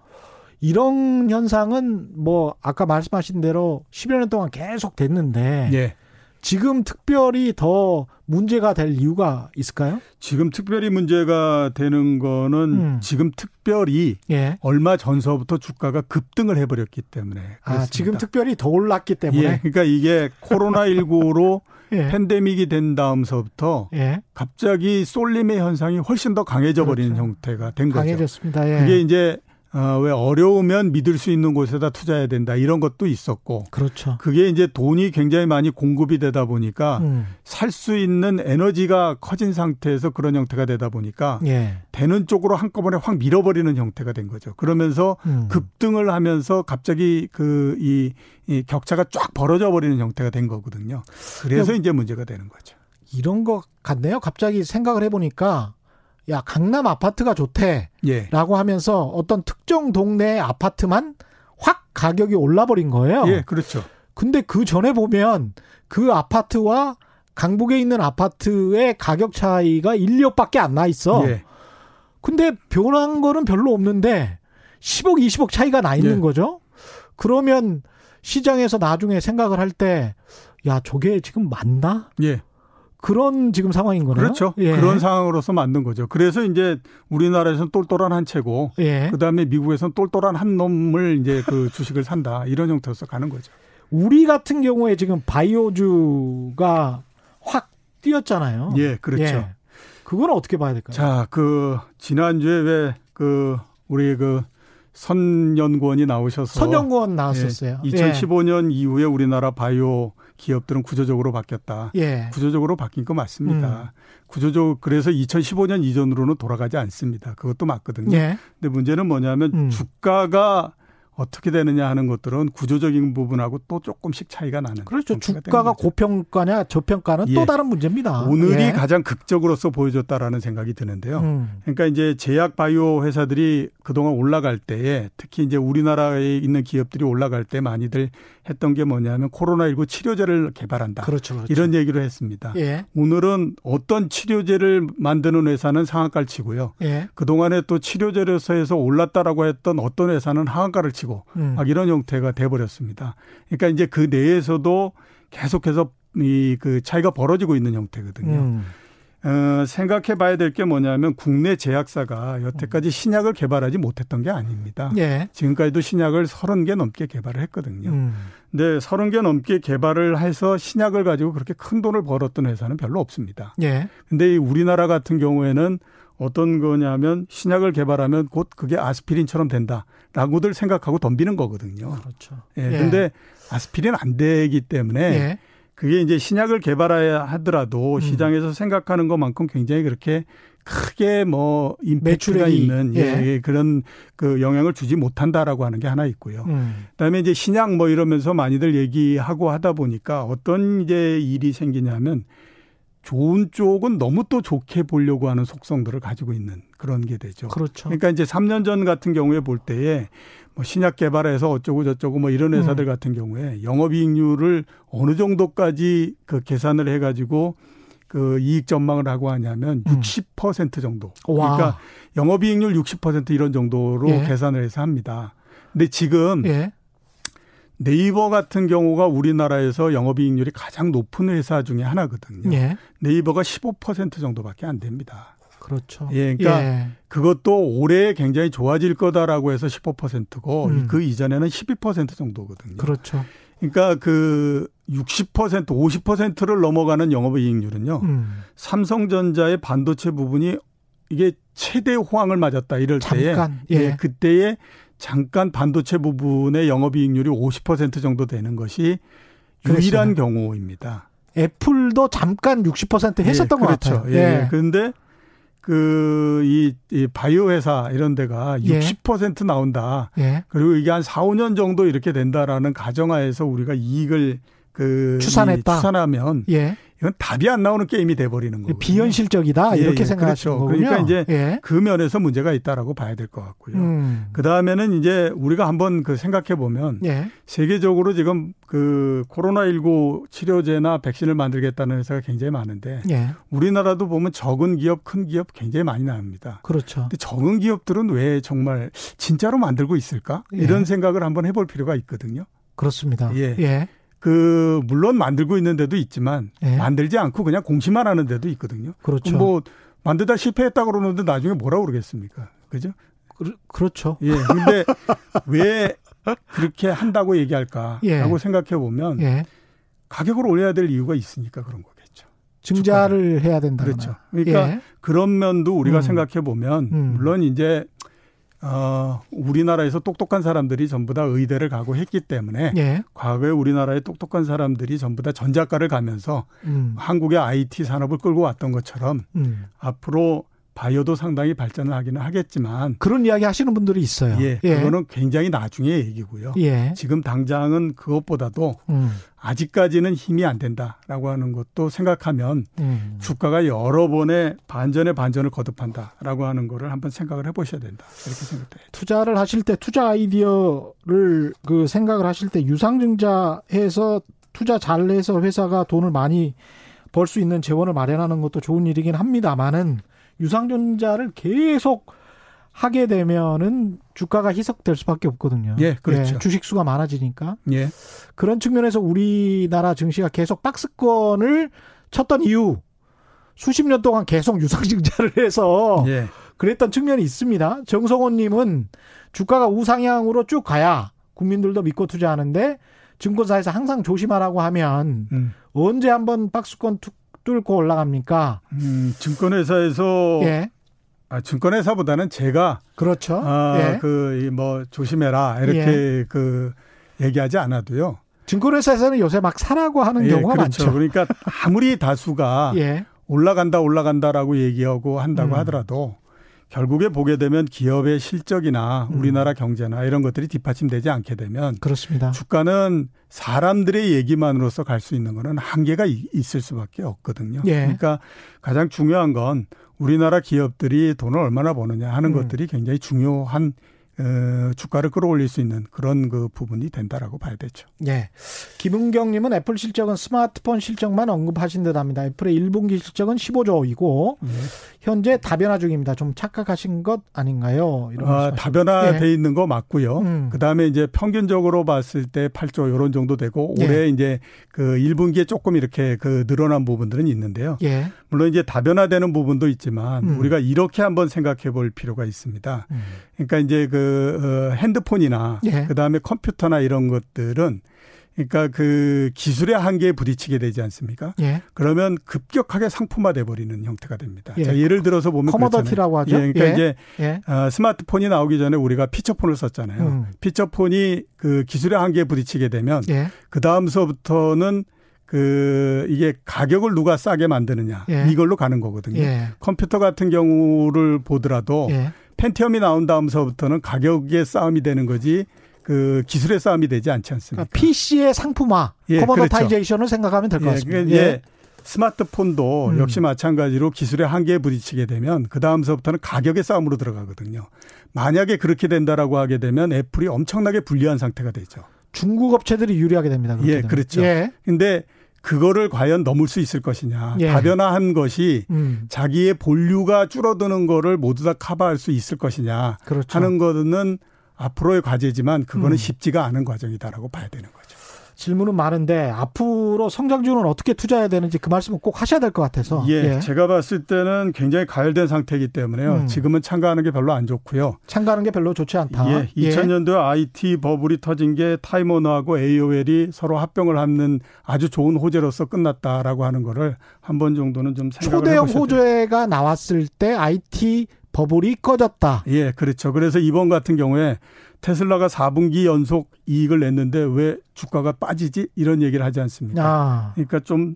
이런 현상은 뭐 아까 말씀하신 대로 10여 년 동안 계속 됐는데 예. 지금 특별히 더 문제가 될 이유가 있을까요? 지금 특별히 문제가 되는 거는 음. 지금 특별히 예. 얼마 전서부터 주가가 급등을 해버렸기 때문에 아, 그렇습니다. 지금 특별히 더 올랐기 예, 때문에. 그러니까 이게 코로나 19로 [LAUGHS] 예. 팬데믹이 된 다음서부터 예. 갑자기 쏠림의 현상이 훨씬 더 강해져 버리는 그렇죠. 형태가 된 거죠. 강해졌습니다. 예. 그게 이제 어, 왜 어려우면 믿을 수 있는 곳에다 투자해야 된다 이런 것도 있었고 그렇죠. 그게 이제 돈이 굉장히 많이 공급이 되다 보니까 음. 살수 있는 에너지가 커진 상태에서 그런 형태가 되다 보니까 예. 되는 쪽으로 한꺼번에 확 밀어버리는 형태가 된 거죠. 그러면서 음. 급등을 하면서 갑자기 그이 이 격차가 쫙 벌어져 버리는 형태가 된 거거든요. 그래서 이제 문제가 되는 거죠. 이런 것 같네요. 갑자기 생각을 해보니까 야 강남 아파트가 좋대라고 예. 하면서 어떤 특정 동네의 아파트만 확 가격이 올라버린 거예요. 예, 그렇죠. 근데 그 전에 보면 그 아파트와 강북에 있는 아파트의 가격 차이가 1, 2억밖에 안 나 있어. 예. 근데 변한 거는 별로 없는데 10억, 20억 차이가 나 있는 예. 거죠. 그러면 시장에서 나중에 생각을 할 때, 야, 저게 지금 맞나? 예. 그런 지금 상황인 거네요. 그렇죠. 예. 그런 상황으로서 만든 거죠. 그래서 이제 우리나라에서는 똘똘한 한 채고 예. 그 다음에 미국에서는 똘똘한 한 놈을 이제 그 [LAUGHS] 주식을 산다. 이런 형태로서 가는 거죠. 우리 같은 경우에 지금 바이오주가 확 뛰었잖아요. 예, 그렇죠. 예. 그건 어떻게 봐야 될까요? 자, 그 지난주에 왜 그 우리 그 선연구원이 나오셔서 선정권 나왔었어요. 예, 2015년 이후에 우리나라 바이오 기업들은 구조적으로 바뀌었다. 예. 구조적으로 바뀐 거 음. 맞습니다. 구조적 그래서 2015년 이전으로는 돌아가지 않습니다. 그것도 맞거든요. 예. 근데 문제는 뭐냐면 음. 주가가 어떻게 되느냐 하는 것들은 구조적인 부분하고 또 조금씩 차이가 나는. 그렇죠. 주가가. 고평가냐 저평가는 예. 또 다른 문제입니다. 오늘이 예. 가장 극적으로서 보여줬다라는 생각이 드는데요. 음. 그러니까 이제 제약 바이오 회사들이 그동안 올라갈 때에 특히 이제 우리나라에 있는 기업들이 올라갈 때 많이들 했던 게 뭐냐면 코로나19 치료제를 개발한다. 그렇죠. 그렇죠. 이런 얘기를 했습니다. 예. 오늘은 어떤 치료제를 만드는 회사는 상한가를 치고요. 예. 그동안에 또 치료제로서 올랐다라고 했던 어떤 회사는 하한가를 치고 음. 막 이런 형태가 돼 버렸습니다. 그러니까 이제 그 내에서도 계속해서 이 그 차이가 벌어지고 있는 형태거든요. 음. 어, 생각해 봐야 될 게 뭐냐면 국내 제약사가 여태까지 신약을 개발하지 못했던 게 아닙니다. 예. 지금까지도 신약을 30개 넘게 개발을 했거든요. 음. 근데 30개 넘게 개발을 해서 신약을 가지고 그렇게 큰 돈을 벌었던 회사는 별로 없습니다. 예. 근데 이 우리나라 같은 경우에는 어떤 거냐면 신약을 개발하면 곧 그게 아스피린처럼 된다라고들 생각하고 덤비는 거거든요. 그렇죠. 예. 근데 아스피린 안 되기 때문에 예. 그게 이제 신약을 개발해야 하더라도 음. 시장에서 생각하는 것만큼 굉장히 그렇게 크게 뭐 임팩트가 있는 예, 예. 예, 그런 그 영향을 주지 못한다라고 하는 게 하나 있고요. 음. 그다음에 이제 신약 뭐 이러면서 많이들 얘기하고 하다 보니까 어떤 이제 일이 생기냐면 좋은 쪽은 너무 또 좋게 보려고 하는 속성들을 가지고 있는 그런 게 되죠. 그렇죠. 그러니까 이제 3년 전 같은 경우에 볼 때에 뭐 신약 개발해서 어쩌고 저쩌고 뭐 이런 회사들 음. 같은 경우에 영업이익률을 어느 정도까지 그 계산을 해가지고 그 이익 전망을 하고 하냐면 음. 60% 정도. 와. 그러니까 영업이익률 60% 이런 정도로 예. 계산을 해서 합니다. 근데 지금 예. 네이버 같은 경우가 우리나라에서 영업이익률이 가장 높은 회사 중에 하나거든요. 예. 네이버가 15% 정도밖에 안 됩니다. 그렇죠. 예, 그러니까 예. 그것도 올해 굉장히 좋아질 거다라고 해서 15%고 음. 그 이전에는 12% 정도거든요. 그렇죠. 그러니까 그 60% 50%를 넘어가는 영업 이익률은요. 음. 삼성전자의 반도체 부분이 이게 최대 호황을 맞았다 이럴 때에 잠깐. 예. 그때에 잠깐 반도체 부분의 영업 이익률이 50% 정도 되는 것이 유일한 경우입니다. 애플도 잠깐 60% 했었던 예, 것 그렇죠. 같아요. 예. 그런데 그이 이 바이오 회사 이런 데가 예. 60% 나온다. 예. 그리고 이게 한 4, 5년 정도 이렇게 된다라는 가정하에서 우리가 이익을 그 추산했다. 이 추산하면 예. 이건 답이 안 나오는 게임이 돼 버리는 거예요. 비현실적이다 예, 이렇게 예, 생각하시는 그렇죠. 거군요. 그러니까 이제 예. 그 면에서 문제가 있다라고 봐야 될 것 같고요. 음. 그 다음에는 이제 우리가 한번 그 생각해 보면 예. 세계적으로 지금 그 코로나 19 치료제나 백신을 만들겠다는 회사가 굉장히 많은데 예. 우리나라도 보면 적은 기업, 큰 기업 굉장히 많이 나옵니다. 그렇죠. 근데 적은 기업들은 왜 정말 진짜로 만들고 있을까? 예. 이런 생각을 한번 해볼 필요가 있거든요. 그렇습니다. 예. 예. 그 물론 만들고 있는 데도 있지만 예. 만들지 않고 그냥 공시만 하는 데도 있거든요. 그렇죠. 뭐 만들다 실패했다 그러는데 나중에 뭐라 그러겠습니까? 그죠? 그, 그렇죠. 예. 근데 왜 그렇게 한다고 얘기할까라고 예. 생각해 보면 예. 가격을 올려야 될 이유가 있으니까 그런 거겠죠. 증자를 해야 된다. 그렇죠. 그러니까 예. 그런 면도 우리가 음. 생각해 보면 음. 물론 이제 어 우리나라에서 똑똑한 사람들이 전부 다 의대를 가고 했기 때문에 예. 과거에 우리나라의 똑똑한 사람들이 전부 다 전작가를 가면서 음. 한국의 IT 산업을 끌고 왔던 것처럼 음. 앞으로 바이오도 상당히 발전을 하기는 하겠지만 그런 이야기 하시는 분들이 있어요. 예, 예. 그거는 굉장히 나중에 얘기고요. 예. 지금 당장은 그것보다도 음. 아직까지는 힘이 안 된다라고 하는 것도 생각하면 음. 주가가 여러 번의 반전의 반전을 거듭한다라고 하는 거를 한번 생각을 해보셔야 된다 이렇게 생각돼요. 투자를 하실 때 투자 아이디어를 그 생각을 하실 때 유상증자해서 투자 잘 내서 회사가 돈을 많이 벌 수 있는 재원을 마련하는 것도 좋은 일이긴 합니다만은 유상증자를 계속 하게 되면은 주가가 희석될 수밖에 없거든요. 예, 그렇죠. 예, 주식 수가 많아지니까. 예. 그런 측면에서 우리나라 증시가 계속 박스권을 쳤던 이유 수십 년 동안 계속 유상증자를 해서 예. 그랬던 측면이 있습니다. 정성호님은 주가가 우상향으로 쭉 가야 국민들도 믿고 투자하는데 증권사에서 항상 조심하라고 하면 음. 언제 한번 박스권 툭 뚫고 올라갑니까? 음, 증권회사에서 예. 아, 증권회사보다는 제가 그렇죠. 아, 예. 그뭐 조심해라 이렇게 예. 그 얘기하지 않아도요. 증권회사에서는 요새 막 사라고 하는 예, 경우가 그렇죠. 많죠. 그러니까 아무리 다수가 [LAUGHS] 예. 올라간다 올라간다라고 얘기하고 한다고 음. 하더라도 결국에 보게 되면 기업의 실적이나 음. 우리나라 경제나 이런 것들이 뒷받침되지 않게 되면 그렇습니다. 주가는 사람들의 얘기만으로서 갈 수 있는 거는 한계가 있을 수밖에 없거든요. 예. 그러니까 가장 중요한 건 우리나라 기업들이 돈을 얼마나 버느냐 하는 음. 것들이 굉장히 중요한 어, 주가를 끌어올릴 수 있는 그런 그 부분이 된다라고 봐야 되죠. 예. 김은경님은 애플 실적은 스마트폰 실적만 언급하신 듯합니다. 애플의 1분기 실적은 15조이고 예. 현재 다변화 중입니다. 좀 착각하신 것 아닌가요? 이런 아, 다변화돼 예. 있는 거 맞고요. 음. 그 다음에 이제 평균적으로 봤을 때 8조 이런 정도 되고 올해 예. 이제 그 1분기에 조금 이렇게 그 늘어난 부분들은 있는데요. 예. 물론 이제 다변화되는 부분도 있지만 음. 우리가 이렇게 한번 생각해 볼 필요가 있습니다. 음. 그러니까 이제 그 어, 핸드폰이나 예. 그다음에 컴퓨터나 이런 것들은 그러니까 그 기술의 한계에 부딪히게 되지 않습니까? 예. 그러면 급격하게 상품화돼 버리는 형태가 됩니다. 예. 자, 예를 들어서 보면 커머더티라고 하죠. 예, 그러니까 예. 이제 예. 어, 스마트폰이 나오기 전에 우리가 피처폰을 썼잖아요. 음. 피처폰이 그 기술의 한계에 부딪히게 되면 예. 그 다음서부터는 그 이게 가격을 누가 싸게 만드느냐 이걸로 가는 거거든요. 컴퓨터 같은 경우를 보더라도 펜티엄이 나온 다음서부터는 가격의 싸움이 되는 거지 그 기술의 싸움이 되지 않지 않습니까? 그러니까 PC의 상품화, 예, commoditization을 그렇죠. 생각하면 될것 예, 같습니다. 예, 예. 스마트폰도 음. 역시 마찬가지로 기술의 한계에 부딪히게 되면 그 다음서부터는 가격의 싸움으로 들어가거든요. 만약에 그렇게 된다라고 하게 되면 애플이 엄청나게 불리한 상태가 되죠. 중국 업체들이 유리하게 됩니다. 예, 그렇죠. 예. 근데 그거를 과연 넘을 수 있을 것이냐. 예. 다변화한 것이 음. 자기의 본류가 줄어드는 거를 모두 다 커버할 수 있을 것이냐 그렇죠. 하는 거는 앞으로의 과제지만 그거는 음. 쉽지가 않은 과정이다라고 봐야 되는 거죠. 질문은 많은데 앞으로 성장주는 어떻게 투자해야 되는지 그 말씀을 꼭 하셔야 될 것 같아서. 예, 예, 제가 봤을 때는 굉장히 가열된 상태이기 때문에요. 음. 지금은 참가하는 게 별로 안 좋고요. 참가하는 게 별로 좋지 않다. 예, 2000년도에 예. IT 버블이 터진 게 타이머너하고 AOL이 서로 합병을 하는 아주 좋은 호재로서 끝났다라고 하는 거를 한 번 정도는 좀 생각을 초대형 호재가 나왔을 때 IT 버블이 꺼졌다. 예, 그렇죠. 그래서 이번 같은 경우에 테슬라가 4분기 연속 이익을 냈는데 왜 주가가 빠지지? 이런 얘기를 하지 않습니까? 아. 그러니까 좀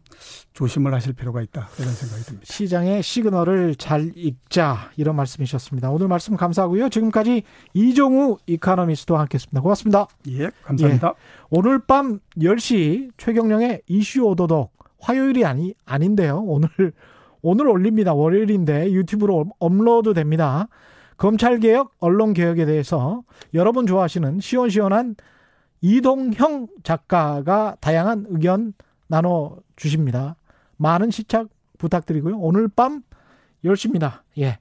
조심을 하실 필요가 있다. 이런 생각이 듭니다. 시장의 시그널을 잘 읽자. 이런 말씀이셨습니다. 오늘 말씀 감사하고요. 지금까지 이종우 이카노미스트와 함께 했습니다. 고맙습니다. 예, 감사합니다. 예. 오늘 밤 10시 최경령의 이슈 오도독 화요일이 아니, 아닌데요. 오늘 오늘 올립니다. 월요일인데 유튜브로 업로드 됩니다. 검찰개혁, 언론개혁에 대해서 여러분 좋아하시는 시원시원한 이동형 작가가 다양한 의견 나눠 주십니다. 많은 시착 부탁드리고요. 오늘 밤 10시입니다. 예.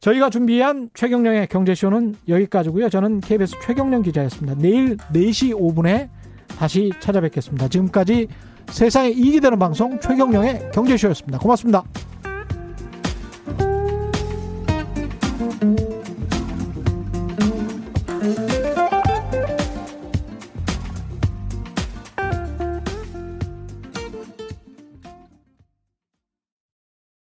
저희가 준비한 최경령의 경제쇼는 여기까지고요. 저는 KBS 최경령 기자였습니다. 내일 4시 5분에 다시 찾아뵙겠습니다. 지금까지 세상에 이익이 되는 방송 최경령의 경제쇼였습니다. 고맙습니다. thank you